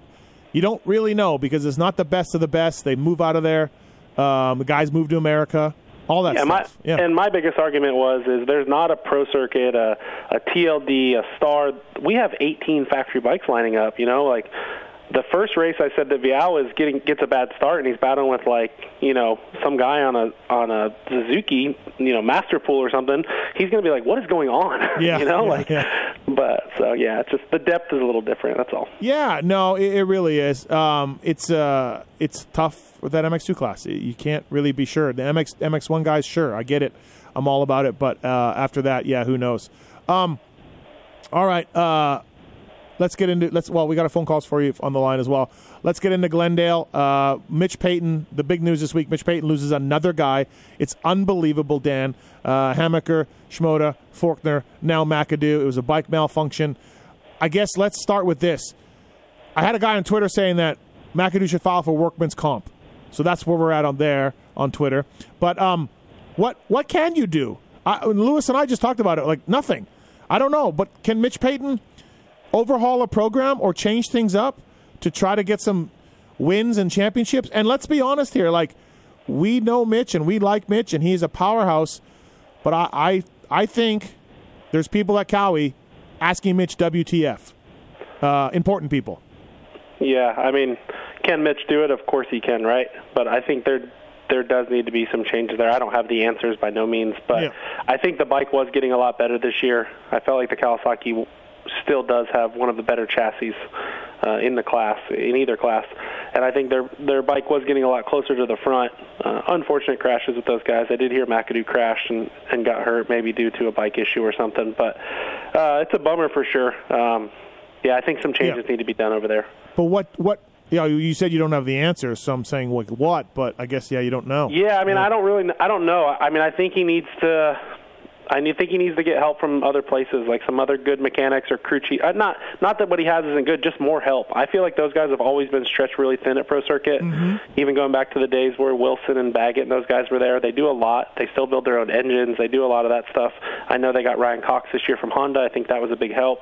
you don't really know because it's not the best of the best. They move out of there. Um, the guys move to America. All that yeah, my, stuff. yeah. and my biggest argument was is there's not a pro circuit, a, a TLD, a star. We have 18 factory bikes lining up. You know, like the first race, I said that Vial is getting gets a bad start, and he's battling with like you know some guy on a on a Suzuki, you know, Master Pool or something. He's going to be like, what is going on? Yeah, you know, yeah, like. yeah. But so yeah, it's just the depth is a little different. That's all. Yeah, no, it, it really is. Um, it's uh, it's tough with that MX2 class. You can't really be sure. The MX MX1 guys, sure, I get it. I'm all about it. But uh, after that, yeah, who knows? Um, all right, uh, let's get into let's. Well, we got a phone calls for you on the line as well. Let's get into Glendale. Uh, Mitch Payton. The big news this week: Mitch Payton loses another guy. It's unbelievable. Dan uh, Hammaker, Shimoda, Forkner, now McAdoo. It was a bike malfunction. I guess let's start with this. I had a guy on Twitter saying that McAdoo should file for workman's comp. So that's where we're at on there on Twitter. But um, what what can you do? I, Lewis and I just talked about it. Like nothing. I don't know. But can Mitch Payton overhaul a program or change things up to try to get some wins and championships? And let's be honest here. Like we know Mitch and we like Mitch and he's a powerhouse. But I I, I think there's people at Kawi asking Mitch WTF. Uh, important people. Yeah, I mean, can Mitch do it? Of course he can, right? But I think there there does need to be some changes there. I don't have the answers by no means, but Yeah. I think the bike was getting a lot better this year. I felt like the Kawasaki still does have one of the better chassis uh, in the class, in either class, and I think their their bike was getting a lot closer to the front. Uh, unfortunate crashes with those guys. I did hear McAdoo crashed and and got hurt, maybe due to a bike issue or something. But uh, it's a bummer for sure. Um, yeah, I think some changes need to be done over there. But what what you know, you said you don't have the answer, so I'm saying like what, but I guess yeah, you don't know. Yeah, I mean, I don't really, I don't know. I mean, I think he needs to. I think he needs to get help from other places, like some other good mechanics or crew chief. Uh, not, not that what he has isn't good, just more help. I feel like those guys have always been stretched really thin at pro circuit. Even going back to the days where Wilson and Baggett and those guys were there, they do a lot. They still build their own engines. They do a lot of that stuff. I know they got Ryan Cox this year from Honda. I think that was a big help.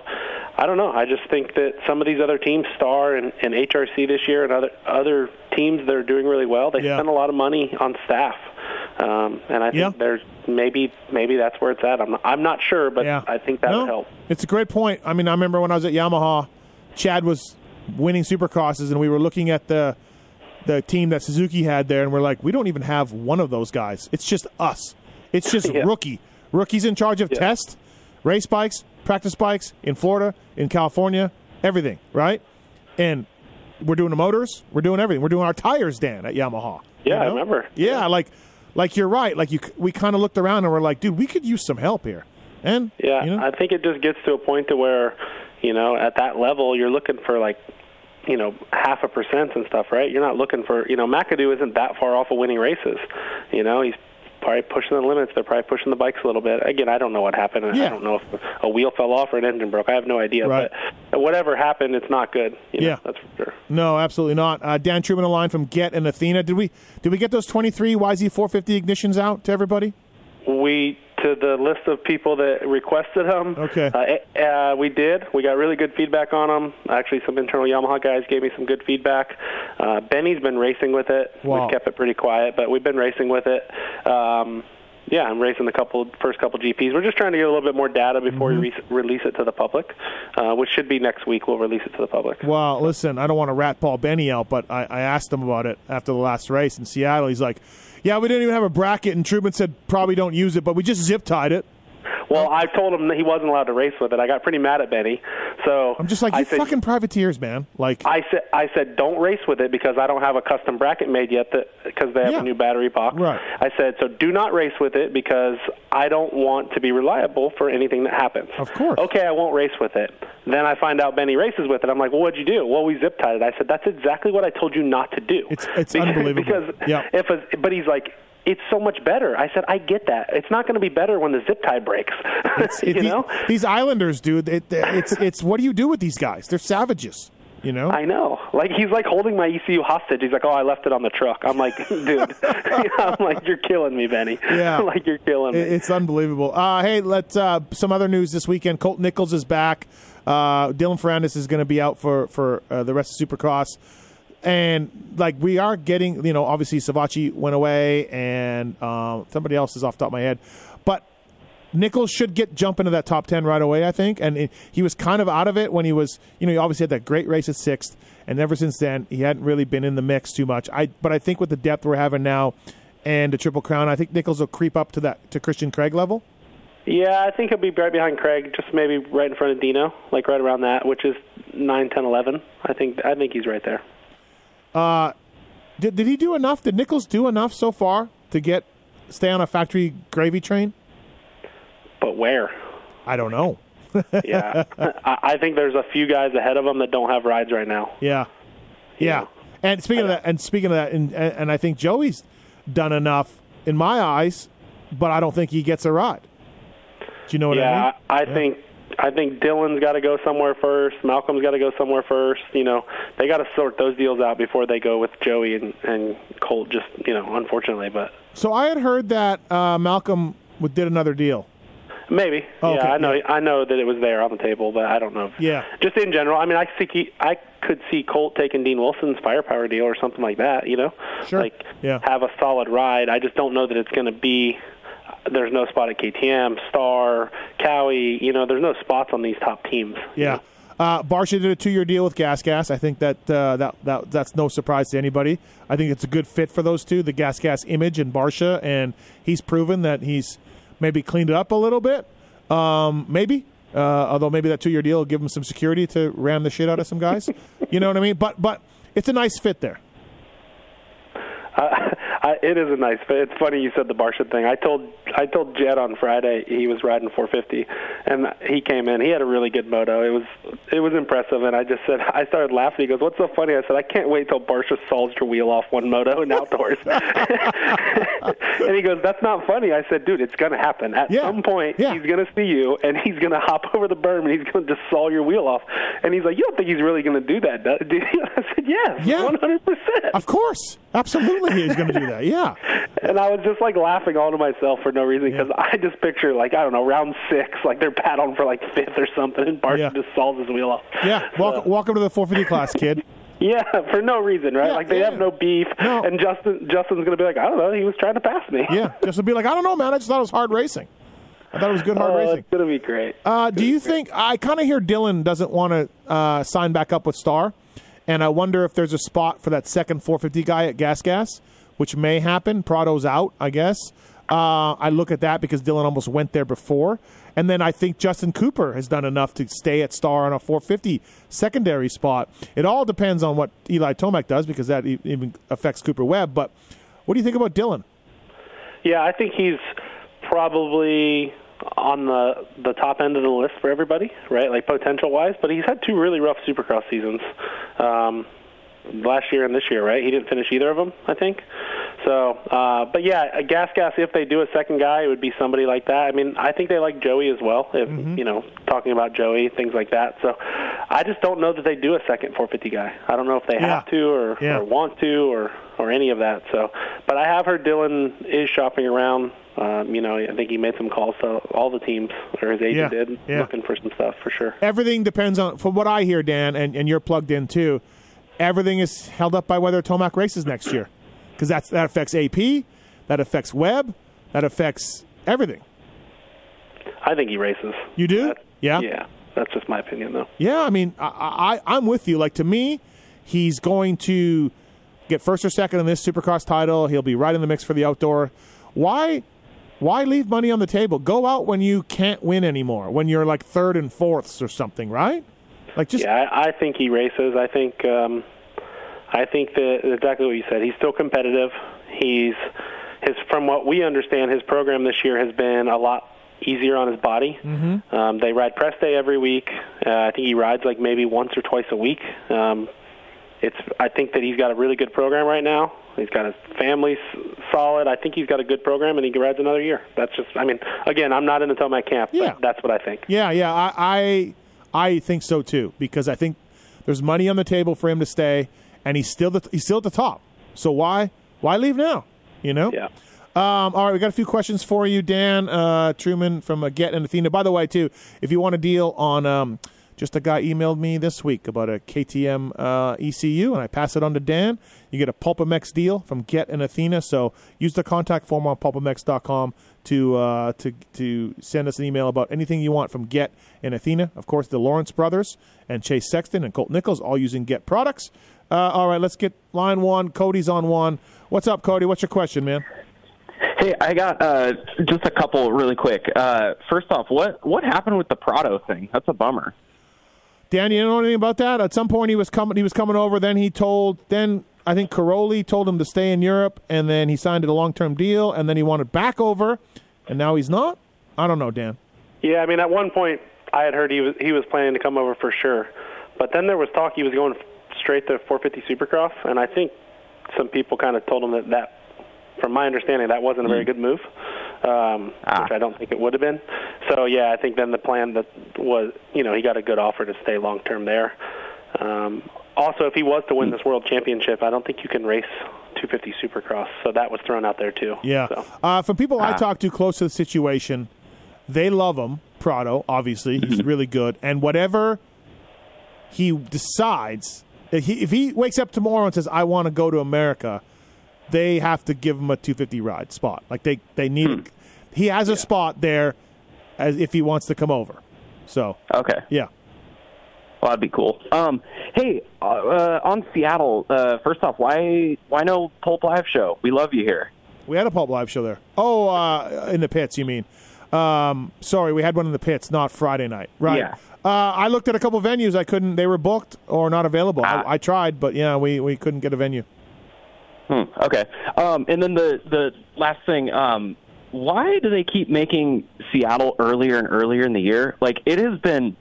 I don't know. I just think that some of these other teams, Star and, and HRC this year, and other other teams that are doing really well, they spend a lot of money on staff. Um, and I think Yeah. there's maybe maybe that's where it's at. I'm not, I'm not sure, but Yeah. I think that No, would help. It's a great point. I mean, I remember when I was at Yamaha, Chad was winning supercrosses, and we were looking at the the team that Suzuki had there, and we're like, we don't even have one of those guys. It's just us. It's just Yeah. rookie. Rookies in charge of test, race bikes, practice bikes in Florida, in California, everything, right? And we're doing the motors, we're doing everything. We're doing our tires, Dan, at Yamaha. you Yeah, I know? remember. Yeah, like like you're right. Like you, we kind of looked around and we're like, dude, we could use some help here. And Yeah, I think it just gets to a point to where, you know, at that level, you're looking for like, you know, half a percent and stuff, right? You're not looking for, you know, McAdoo isn't that far off of winning races. You know, he's probably pushing the limits. They're probably pushing the bikes a little bit. Again, I don't know what happened. and I don't know if a wheel fell off or an engine broke. I have no idea. Right. But whatever happened, it's not good. You know, Yeah. that's for sure. No, absolutely not. Uh, Dan Truman, a line from Get and Athena. Did we did we get those 23 YZ450 ignitions out to everybody? We to the list of people that requested them. Okay. Uh, uh, we did. We got really good feedback on them. Actually, some internal Yamaha guys gave me some good feedback. Uh, Benny's been racing with it. Wow. We've kept it pretty quiet, but we've been racing with it. Um, yeah, I'm racing the couple first couple GPs. We're just trying to get a little bit more data before we re- release it to the public, uh, which should be next week. We'll release it to the public. Well, listen, I don't want to rat Paul Benny out, but I, I asked him about it after the last race in Seattle. He's like, "Yeah, we didn't even have a bracket," and Truman said, "Probably don't use it, but we just zip tied it." Well, I told him that he wasn't allowed to race with it. I got pretty mad at Benny, So I'm just like I you said, fucking privateers, man. Like I said, I said, don't race with it because I don't have a custom bracket made yet. That because they have Yeah. a new battery box. Right. I said, so do not race with it because I don't want to be reliable for anything that happens. Of course. Okay, I won't race with it. Then I find out Benny races with it. I'm like, well, what'd you do? Well, we zip tied it. I said, that's exactly what I told you not to do. It's it's because, unbelievable. Because yeah. if a, but he's like. It's so much better. I said, I get that. It's not going to be better when the zip tie breaks. You it- know? these, these Islanders, dude. It, it's it's what do you do with these guys? They're savages. You know. I know. Like he's like holding my ECU hostage. He's like, "Oh, I left it on the truck." I'm like, "Dude," I'm like, "You're killing me, Benny." Yeah. like you're killing me. It's unbelievable. Uh, hey, let's uh, some other news this weekend. Colt Nichols is back. Uh, Dylan Ferrandis is going to be out for for uh, the rest of Supercross, and like we are getting, you know, obviously Savatgy went away, and um, somebody else is off the top of my head, but Nichols should get jump into that top ten right away, I think. And it, he was kind of out of it when he was, you know, he obviously had that great race at sixth, and ever since then he hadn't really been in the mix too much. I but I think with the depth we're having now and the triple crown, I think Nichols will creep up to that to Christian Craig level. yeah, I think he'll be right behind Craig, just maybe right in front of Dino, like right around that, which is nine, ten, eleven. I think I think he's right there. Uh, did did he do enough? Did Nichols do enough so far to get stay on a factory gravy train? But where? I don't know. yeah, I, I think there's a few guys ahead of him that don't have rides right now. Yeah, yeah. And speaking of that, and speaking of that, and and I think Joey's done enough in my eyes, but I don't think he gets a ride. Do you know what yeah, I mean? I, I think I think Dylan's got to go somewhere first. Malcolm's got to go somewhere first. You know, they got to sort those deals out before they go with Joey and and Colt. Just you know, unfortunately, but So I had heard that uh, Malcolm would- did another deal. maybe. Oh, okay, yeah, I know. yeah. I know that it was there on the table, but I don't know. if- Yeah. Just in general, I mean, I see I could see Colt taking Dean Wilson's firepower deal or something like that. You know, Sure. like Yeah. have a solid ride. I just don't know that it's going to be. There's no spot at KTM, Star, Kawi. You know, there's no spots on these top teams. Yeah. Uh, Barcia did a two-year deal with Gas Gas. I think that, uh, that that that's no surprise to anybody. I think it's a good fit for those two, the Gas Gas image and Barcia, and he's proven that he's maybe cleaned it up a little bit. Um, maybe, uh, although maybe that two-year deal will give him some security to ram the shit out of some guys. you know what I mean? But but it's a nice fit there. Uh, I, it is a nice. It's funny you said the Barcia thing. I told I told Jed on Friday he was riding 450, and he came in. He had a really good moto. It was it was impressive, and I just said I started laughing. He goes, "What's so funny?" I said, "I can't wait till Barcia solves your wheel off one moto in outdoors." and he goes, "That's not funny." I said, "Dude, it's gonna happen at some point. He's gonna see you, and he's gonna hop over the berm, and he's gonna just saw your wheel off." And he's like, "You don't think he's really gonna do that, do you?" I said, "Yes, Yeah. 100 percent." Of course, absolutely, he's going to do that. Yeah. And I was just like laughing all to myself for no reason because I just picture like I don't know round six, like they're paddling for like fifth or something, and Bart Yeah. just solves his wheel off. Yeah. Welcome, welcome to the 450 class, kid. Yeah, for no reason, right? like they have no beef, no. and Justin Justin's gonna be like, I don't know, he was trying to pass me. Yeah. Just to be like, I don't know, man. I just thought it was hard racing. I thought it was good hard Oh, racing. It's gonna be great. Uh, do you think I kind of hear Dylan doesn't want to uh, sign back up with Star, and I wonder if there's a spot for that second 450 guy at Gas Gas, which may happen. Prado's out, I guess. Uh, I look at that because Dylan almost went there before, and then I think Justin Cooper has done enough to stay at Star on a 450 secondary spot. It all depends on what Eli Tomac does because that even affects Cooper Webb. But what do you think about Dylan? Yeah, I think he's probably on the the top end of the list for everybody, right? Like potential wise, but he's had two really rough Supercross seasons. Um, last year and this year, right? He didn't finish either of them, I think. So, uh, but yeah, gas gas. If they do a second guy, it would be somebody like that. I mean, I think they like Joey as well. If you know, talking about Joey, things like that. So, I just don't know that they do a second 450 guy. I don't know if they Yeah. have to or, Yeah. or want to or or any of that. So, but I have heard Dylan is shopping around. Um, you know, I think he made some calls to all the teams, or his agent Yeah, did, yeah. looking for some stuff for sure. Everything depends on, from what I hear, Dan, and, and you're plugged in too. Everything is held up by whether Tomac races next year, because that's that affects AP, that affects Webb, that affects everything. I think he races. You do? yeah. Yeah, that's just my opinion, though. Yeah, I mean, I, I I'm with you. Like to me, he's going to get first or second in this Supercross title. He'll be right in the mix for the outdoor. Why? Why leave money on the table? Go out when you can't win anymore. When you're like third and fourths or something, right? Like just yeah, I, I think he races. I think um, I think that exactly what you said. He's still competitive. He's his from what we understand, his program this year has been a lot easier on his body. Mm-hmm. Um, they ride press day every week. Uh, I think he rides like maybe once or twice a week. Um, it's. I think that he's got a really good program right now. He's got his family solid. I think he's got a good program, and he can rides another year. That's just. I mean, again, I'm not in the Tomac camp, Yeah. but that's what I think. Yeah, yeah, I, I I think so too because I think there's money on the table for him to stay, and he's still the, he's still at the top. So why why leave now? You know. Yeah. Um, all right, we got a few questions for you, Dan uh, Truman from uh, Get and Athena. By the way, too, if you want a deal on, um, just a guy emailed me this week about a KTM uh, ECU, and I pass it on to Dan. You get a PulpMX deal from Get and Athena. So use the contact form on pulpmx.com to uh, to to send us an email about anything you want from Get and Athena. Of course, the Lawrence brothers and Chase Sexton and Colt Nichols all using Get products. Uh, all right, let's get line one. Cody's on one. What's up, Cody? What's your question, man? Hey, I got uh, just a couple really quick. Uh, first off, what what happened with the Prado thing? That's a bummer. Dan, you know anything about that? At some point, he was coming. He was coming over. Then he told. Then I think Caroli told him to stay in Europe, and then he signed a long term deal, and then he wanted back over, and now he's not. I don't know, Dan. Yeah, I mean, at one point I had heard he was he was planning to come over for sure, but then there was talk he was going straight to 450 Supercross, and I think some people kind of told him that that, from my understanding, that wasn't a very good move, um, which I don't think it would have been. So yeah, I think then the plan that was, you know, he got a good offer to stay long term there. Um, also, if he was to win this world championship, I don't think you can race 250 Supercross, so that was thrown out there too. Yeah. So. Uh, from people I Ah. talk to close to the situation, they love him. Prado, obviously, he's really good, and whatever he decides, if he, if he wakes up tomorrow and says, "I want to go to America," they have to give him a 250 ride spot. Like they they need. He has a spot there, as if he wants to come over. So Okay. yeah. Well, that'd be cool. Um, hey, uh, uh, on Seattle. Uh, first off, why why no Pulp Live show? We love you here. We had a Pulp Live show there. Oh, uh, in the pits, you mean? Um, sorry, we had one in the pits, not Friday night. Right. Yeah. Uh, I looked at a couple venues. I couldn't. They were booked or not available. I, I tried, but yeah, we, we couldn't get a venue. Hmm, okay. Um, and then the the last thing. Um, why do they keep making Seattle earlier and earlier in the year? Like it has been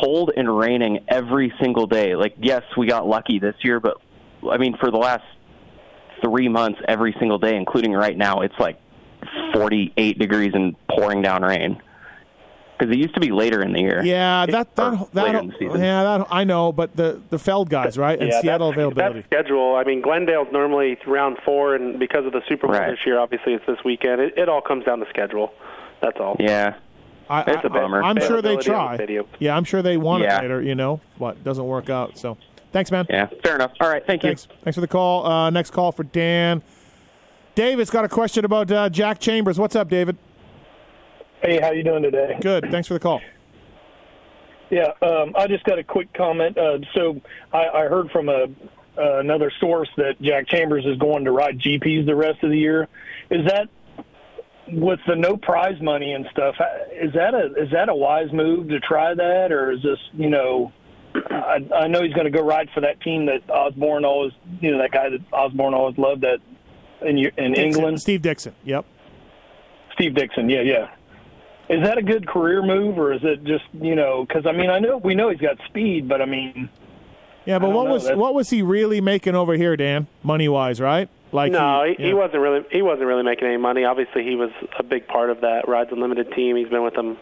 cold and raining every single day. Like yes, we got lucky this year, but I mean for the last three months, every single day, including right now, it's like 48 degrees and pouring down rain. Because it used to be later in the year. Yeah, that that, later that, in the season. yeah, that I know, but the the Feld guys, right, and yeah, Seattle that's, availability. That schedule. I mean, Glendale's normally round four, and because of the Super Bowl Right. this year, obviously it's this weekend. It, it all comes down to schedule. That's all. Yeah. I, It's a bummer. I'm sure they try. the stadium. Yeah, I'm sure they want Yeah. it later. You know, what doesn't work out. So, thanks, man. Yeah, fair enough. All right, thank Thanks. Thanks for the call. Uh, next call for Dan. David's got a question about uh, Jack Chambers. What's up, David? Hey, how you doing today? Good. Thanks for the call. Yeah, um, I just got a quick comment. Uh, so I, I heard from a uh, another source that Jack Chambers is going to ride GPs the rest of the year. Is that with the no prize money and stuff? Is that a is that a wise move to try that, or is this you know? I, I know he's going to go ride for that team that Osborne always, you know, that guy that Osborne always loved that in in Dixon. England. Steve Dixon. Yep. Steve Dixon, yeah, yeah. Is that a good career move, or is it just you know? Because I mean, I know we know he's got speed, but I mean, Yeah, but what know, was that's- what was he really making over here, Dan? Money wise, right? Like no, he, yeah. he wasn't really he wasn't really making any money. Obviously, he was a big part of that Rides Unlimited team. He's been with them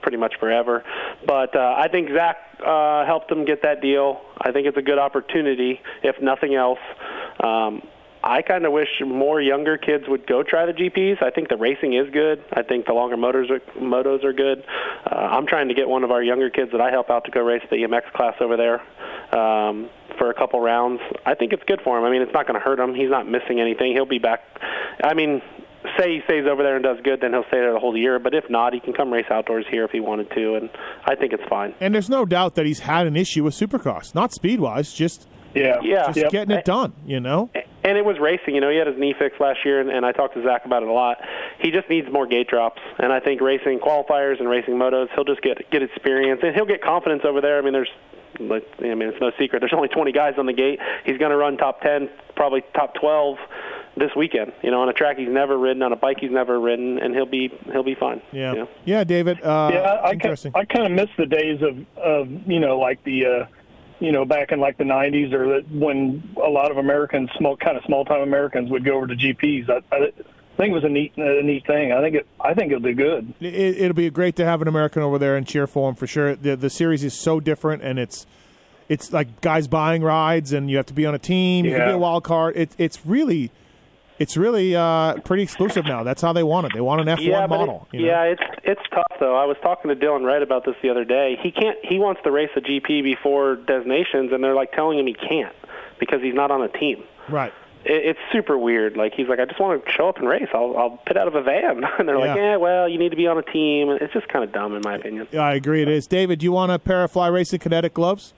pretty much forever. But uh, I think Zach uh, helped him get that deal. I think it's a good opportunity, if nothing else. Um, I kind of wish more younger kids would go try the GPs. I think the racing is good. I think the longer motors are, motos are good. Uh, I'm trying to get one of our younger kids that I help out to go race the EMX class over there um, for a couple rounds. I think it's good for him. I mean, it's not going to hurt him. He's not missing anything. He'll be back. I mean, say he stays over there and does good, then he'll stay there the whole year. But if not, he can come race outdoors here if he wanted to, and I think it's fine. And there's no doubt that he's had an issue with Supercross, not speed wise, just yeah, Yeah. just Yep. getting it done. You know. and it was racing. You know, he had his knee fixed last year, and, and I talked to Zach about it a lot. He just needs more gate drops, and I think racing qualifiers and racing motos, he'll just get get experience, and he'll get confidence over there. I mean, there's like I mean, it's no secret. There's only 20 guys on the gate. He's going to run top 10, probably top 12 this weekend. You know, on a track he's never ridden, on a bike he's never ridden, and he'll be he'll be fine. Yeah. You know? Yeah, David. Uh, yeah, I, interesting. I, I kind of miss the days of, of you know, like the, uh, you know, back in like the '90s, or that when a lot of Americans, small kind of small time Americans, would go over to GPs. I, I think it was a neat, a neat thing. I think it, I think it'll be good. It, it'll be great to have an American over there and cheer for him for sure. The the series is so different, and it's it's like guys buying rides, and you have to be on a team. You can be a wild card. It's it's really it's really uh, pretty exclusive now. That's how they want it. They want an F one yeah, model. It, you know? Yeah, it's it's tough though. I was talking to Dylan Wright about this the other day. He can't. He wants to race a GP before designations, and they're like telling him he can't because he's not on a team. Right. It, it's super weird. Like he's like, I just want to show up and race. I'll I'll pit out of a van, and they're like, Yeah. Yeah, well, you need to be on a team. And It's just kind of dumb in my opinion. Yeah, I agree. It is. David, do you want a pair of Fly Racing Kinetic gloves?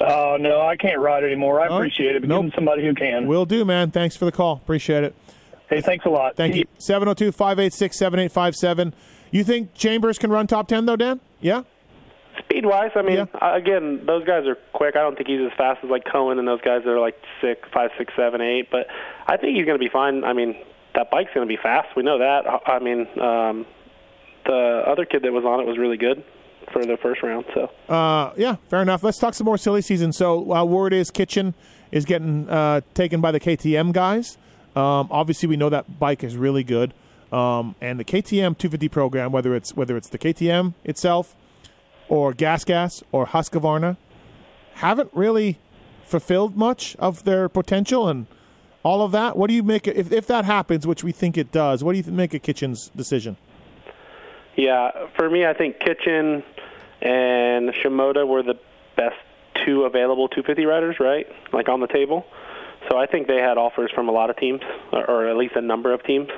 Oh no, I can't ride anymore. I Oh, appreciate it, but nope. somebody who can. Will do, man. Thanks for the call. Appreciate it. Hey, thanks a lot. Thank See you. 702 586 7857. You think Chambers can run top 10, though, Dan? Yeah? Speed wise, I mean, uh, again, those guys are quick. I don't think he's as fast as like Cohen and those guys that are like six, five, six, seven, eight. But I think he's going to be fine. I mean, that bike's going to be fast. We know that. I I mean, um, the other kid that was on it was really good for the first round. So Uh, yeah, fair enough. Let's talk some more silly season. So, uh, word is Kitchen is getting uh, taken by the KTM guys. Um, obviously, we know that bike is really good, um, and the KTM 250 program, whether it's whether it's the KTM itself, or Gas Gas or Husqvarna, haven't really fulfilled much of their potential and all of that. What do you make if if that happens, which we think it does? What do you make of Kitchen's decision? Yeah, for me, I think Kitchen and Shimoda were the best two available 250 riders, right? Like on the table. So I think they had offers from a lot of teams, or, at least a number of teams.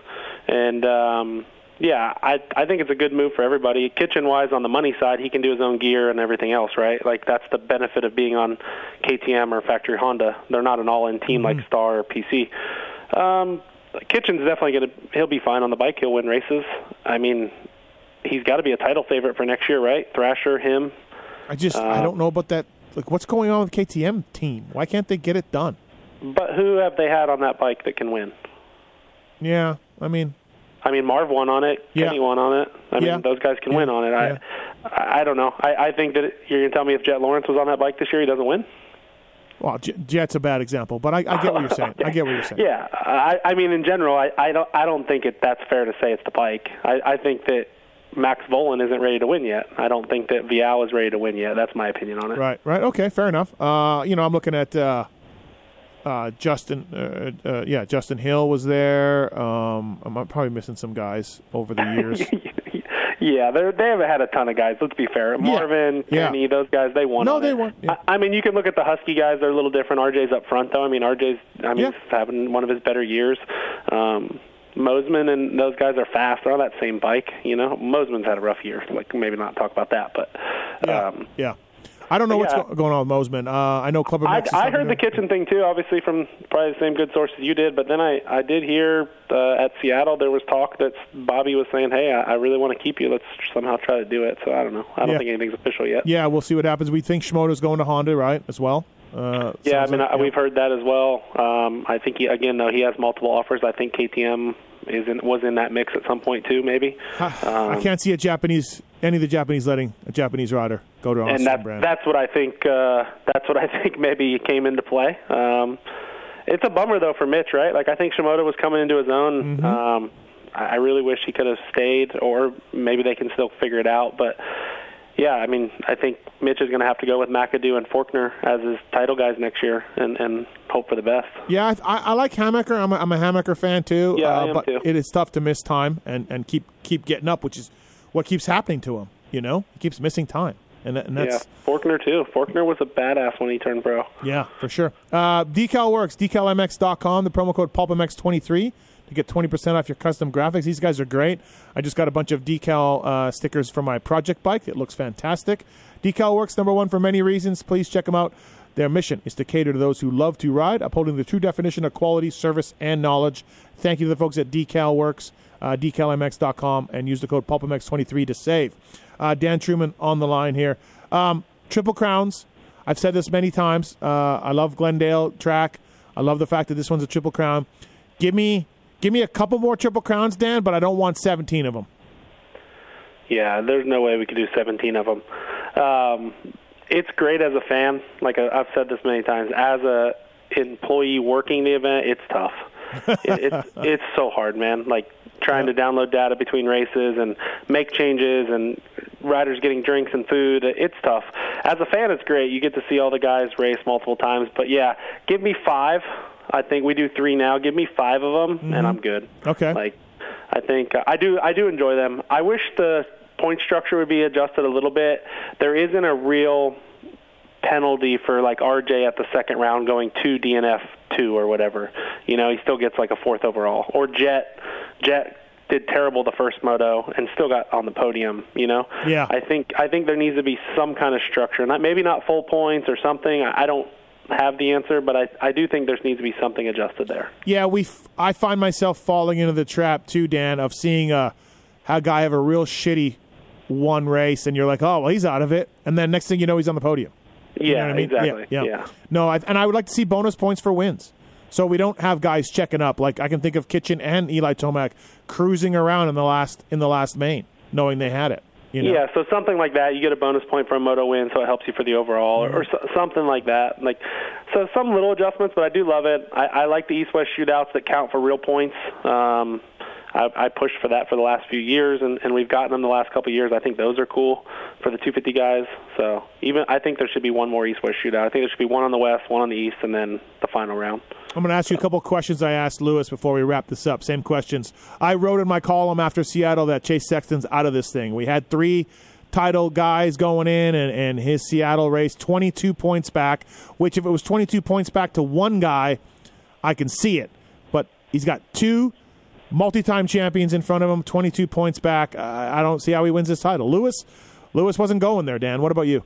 And um, yeah, I I think it's a good move for everybody. Kitchen wise, on the money side, he can do his own gear and everything else, right? Like that's the benefit of being on KTM or factory Honda. They're not an all-in team like Star or PC. Um, Kitchen's definitely gonna he'll be fine on the bike. He'll win races. I mean, he's got to be a title favorite for next year, right? Thrasher, him. I just I Uh, don't know about that. Like, what's going on with the KTM team? Why can't they get it done? But who have they had on that bike that can win? Yeah, I mean, I mean, Marv won on it. Yeah. Kenny won on it. I mean, Yeah. those guys can win on it. I, I, I don't know. I, I think that it, you're going to tell me if Jett Lawrence was on that bike this year, he doesn't win. well, Jett's a bad example, but I, I get what you're saying. I get what you're saying. Yeah, I, I mean, in general, I, I don't, I don't think it. That's fair to say it's the bike. I, I think that Max Vohland isn't ready to win yet. I don't think that Vial is ready to win yet. That's my opinion on it. Right, right. Okay, fair enough. Uh, you know, I'm looking at uh, uh, Justin. Uh, uh, yeah, Justin Hill was there. Um, I'm probably missing some guys over the years. Yeah, they they haven't had a ton of guys. Let's be fair. Marvin, Yeah. Kenny, those guys, they won. No, they won, I, I mean, you can look at the Husky guys; they're a little different. RJ's up front, though. I mean, RJ's, I mean, he's having one of his better years. Um, Mosiman and those guys are fast. They're on that same bike. You know, Mosiman's had a rough year. Like maybe not talk about that, but um, yeah, I don't know what's Yeah. go- going on with Mosman. Uh, I know Clubber I, I something heard the kitchen thing too, obviously from probably the same good sources you did. But then I I did hear uh, at Seattle there was talk that Bobby was saying, "Hey, I, I really want to keep you. Let's somehow try to do it." So I don't know. I don't Yeah. think anything's official yet. Yeah, we'll see what happens. We think Shimoda's going to Honda, right, as well. Uh, Yeah, I mean, like- I, we've heard that as well. Um, I think he, again, though, he has multiple offers. I think KTM is in, was in that mix at some point too, maybe. Um, I can't see a Japanese, any of the Japanese letting a Japanese rider go to an and that, brand. that's what I think. Uh, that's what I think maybe came into play. Um, it's a bummer though for Mitch, right? Like I think Shimoda was coming into his own. Mm-hmm. Um, I I really wish he could have stayed, or maybe they can still figure it out. But yeah, I mean, I think Mitch is going to have to go with McAdoo and Forkner as his title guys next year, and and hope for the best. Yeah, I, I, like Hammaker. I'm a, I'm a Hammaker fan too. Yeah, uh, I am but too. it is tough to miss time and, and keep keep getting up, which is what keeps happening to him. You know, he keeps missing time, and, that, and that's yeah, Forkner too. Forkner was a badass when he turned pro. yeah, for sure. Uh, Decal works. DecalMX.com. The promo code PulpMX23 to get 20% off your custom graphics. These guys are great. I just got a bunch of decal uh, stickers for my project bike. It looks fantastic. Decal works number one for many reasons. Please check them out. Their mission is to cater to those who love to ride, upholding the true definition of quality, service, and knowledge. Thank you to the folks at Decal Works, uh, decalmx.com, and use the code PulpMX23 to save. Uh, Dan Truman on the line here. Um, Triple Crowns. I've said this many times. Uh, I love Glendale track. I love the fact that this one's a Triple Crown. Give me, give me a couple more Triple Crowns, Dan, but I don't want 17 of them. Yeah, there's no way we could do 17 of them. Um, it's great as a fan. Like I've said this many times. As a employee working the event, it's tough. it, it's it's so hard, man. Like trying to download data between races and make changes and riders getting drinks and food. It's tough. As a fan, it's great. You get to see all the guys race multiple times. But yeah, give me five. I think we do three now. Give me five of them, and I'm good. Okay. Like I think uh, I do I do enjoy them. I wish the point structure would be adjusted a little bit. There isn't a real penalty for like RJ at the second round going to DNF two or whatever. You know, he still gets like a fourth overall. Or Jett Jett did terrible the first moto and still got on the podium, you know? Yeah. I think I think there needs to be some kind of structure. Not maybe not full points or something. I I don't have the answer, but I I do think there needs to be something adjusted there. Yeah, we. F- I find myself falling into the trap too, Dan, of seeing a, a guy have a real shitty one race, and you're like, oh, well, he's out of it, and then next thing you know, he's on the podium. You Yeah, I mean? exactly. Yeah, Yeah. No, I, and I would like to see bonus points for wins, so we don't have guys checking up. Like I can think of Kitchen and Eli Tomac cruising around in the last in the last main, knowing they had it. You know? Yeah, so something like that, you get a bonus point for a moto win, so it helps you for the overall, or, or so, something like that. Like, so some little adjustments, but I do love it. I, I like the East-West shootouts that count for real points. Um, I, I pushed for that for the last few years, and, and we've gotten them the last couple of years. I think those are cool for the 250 guys. So even I think there should be one more East-West shootout. I think there should be one on the West, one on the East, and then the final round. I'm going to ask you a couple questions I asked Lewis before we wrap this up. Same questions. I wrote in my column after Seattle that Chase Sexton's out of this thing. We had three title guys going in, and, and his Seattle race 22 points back, which if it was 22 points back to one guy, I can see it. But he's got two multi-time champions in front of him, 22 points back. Uh, I don't see how he wins this title. Lewis, Lewis wasn't going there. Dan, what about you?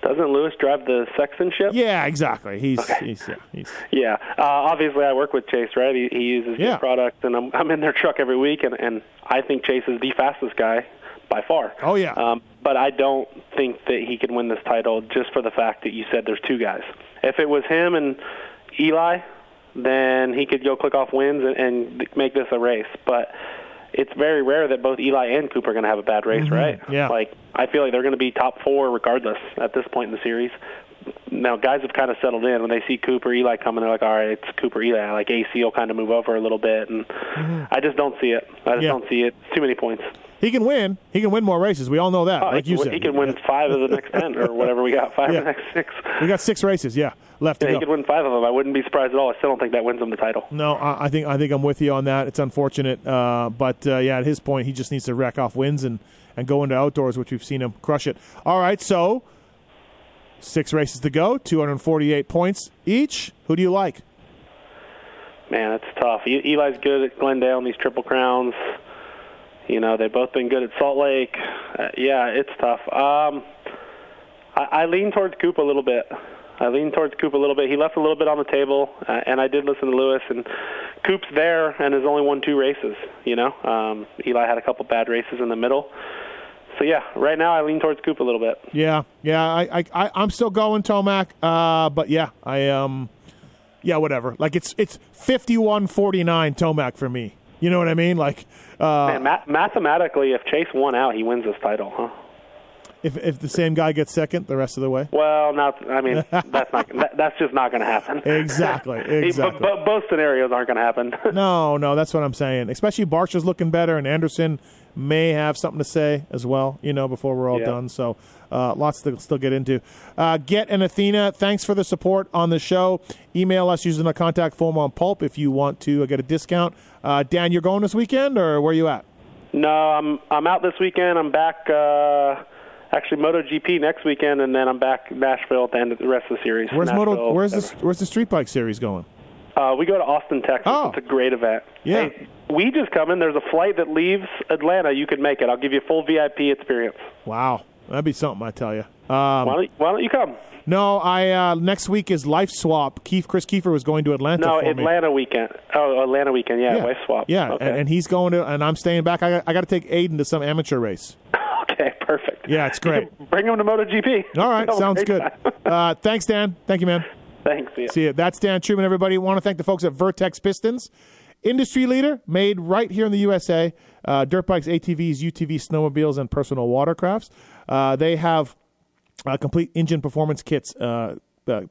Doesn't Lewis drive the Sexton ship? Yeah, exactly. He's he's yeah, he's Yeah, uh, obviously I work with Chase, right? He, he uses Yeah. good product, and I'm I'm in their truck every week, and and I think Chase is the fastest guy by far. Oh yeah. Um, but I don't think that he can win this title just for the fact that you said there's two guys. If it was him and Eli, then he could go click off wins and, and make this a race. But it's very rare that both Eli and Cooper are going to have a bad race, Mhm. right? Yeah. Like I feel like they're going to be top four regardless at this point in the series. Now guys have kind of settled in when they see Cooper, Eli coming. They're like, all right, it's Cooper, Eli. Like AC will kind of move over a little bit, and I just don't see it. I just Yeah. don't see it. Too many points. He can win. He can win more races. We all know that. Oh, like he, you can, said, win- he can win five of the next ten or whatever we got. Five Yeah. of the next six. We got six races. Yeah, left Yeah, he could win five of them. I wouldn't be surprised at all. I still don't think that wins him the title. No, I, I think I think I'm with you on that. It's unfortunate, uh, but uh, yeah, at his point, he just needs to rack off wins and and go into outdoors, which we've seen him crush it. All right, so six races to go, 248 points each. Who do you like? Man, it's tough. Eli's good at Glendale and these triple crowns. You know, they've both been good at Salt Lake. Uh, yeah, it's tough. Um, I, I lean towards Coop a little bit. I lean towards Coop a little bit. He left a little bit on the table, uh, and I did listen to Lewis. And Coop's there and has only won two races. You know, um, Eli had a couple bad races in the middle. So yeah, right now I lean towards Coop a little bit. Yeah, yeah, I, I, I I'm still going Tomac, uh, but yeah, I um, yeah, whatever. Like it's it's 51-49 Tomac for me. You know what I mean? Like, uh, Man, ma- mathematically, if Chase won out, he wins this title, huh? if if the same guy gets second the rest of the way. Well, not. I mean, that's not. That, that's just not going to happen. Exactly, exactly. But, but both scenarios aren't going to happen. No, no, that's what I'm saying. Especially Barcia's looking better, and Anderson may have something to say as well. You know, before we're all Yeah. done. So, uh, lots to still get into. Uh, Get and Athena, thanks for the support on the show. Email us using the contact form on Pulp if you want to get a discount. Uh, Dan, you're going this weekend, or where are you at? no, I'm I'm out this weekend. I'm back. Uh, actually, MotoGP next weekend, and then I'm back Nashville at the end of the rest of the series. Where's Nashville, Moto? Where's the Where's the street bike series going? Uh, we go to Austin, Texas. It's a great event. Oh. Yeah. Hey, we just come in. There's a flight that leaves Atlanta. You can make it. I'll give you a full VIP experience. Wow, that'd be something, I tell you. Um, why, don't, why don't you come? no, I uh, next week is Life Swap. Keith Chris Kiefer was going to Atlanta. No, for me. Atlanta weekend. Oh, Atlanta weekend. Yeah, life swap. Yeah, Okay. and, and he's going to, and I'm staying back. I, got- I got to take Aiden to some amateur race. okay, perfect. Yeah, it's great. Bring him to MotoGP. All right, sounds good. Uh, thanks, Dan. Thank you, man. Thanks. See ya. See you. That's Dan Truman, everybody. want to thank the folks at Vertex Pistons. Industry leader, made right here in the USA. Uh, dirt bikes, ATVs, UTVs, snowmobiles, and personal watercrafts. Uh, they have uh, complete engine performance kits, uh,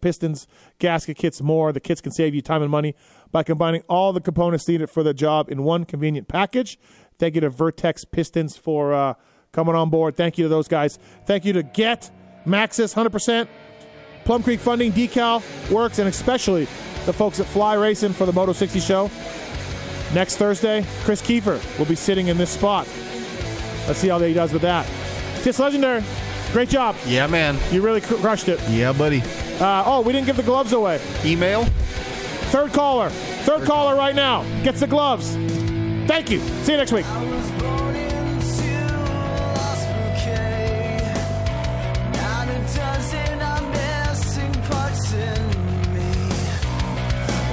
pistons, gasket kits, more. The kits can save you time and money by combining all the components needed for the job in one convenient package. Thank you to Vertex Pistons for uh, coming on board. Thank you to those guys. Thank you to Get, Maxxis, 100%. Plum Creek Funding, Decal Works, and especially the folks at Fly Racing for the Moto 60 show. Next Thursday, Kris Keefer will be sitting in this spot. Let's see how he does with that. Kiss Legendary. Great job. Yeah, man. You really cr- crushed it. Yeah, buddy. Uh, oh, we didn't give the gloves away. Email. Third caller. Third, Third caller right now gets the gloves. Thank you. See you next week.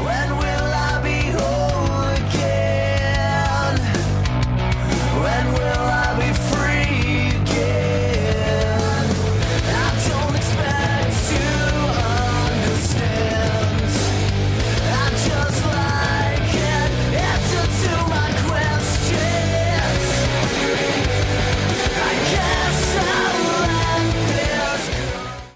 when will I be home?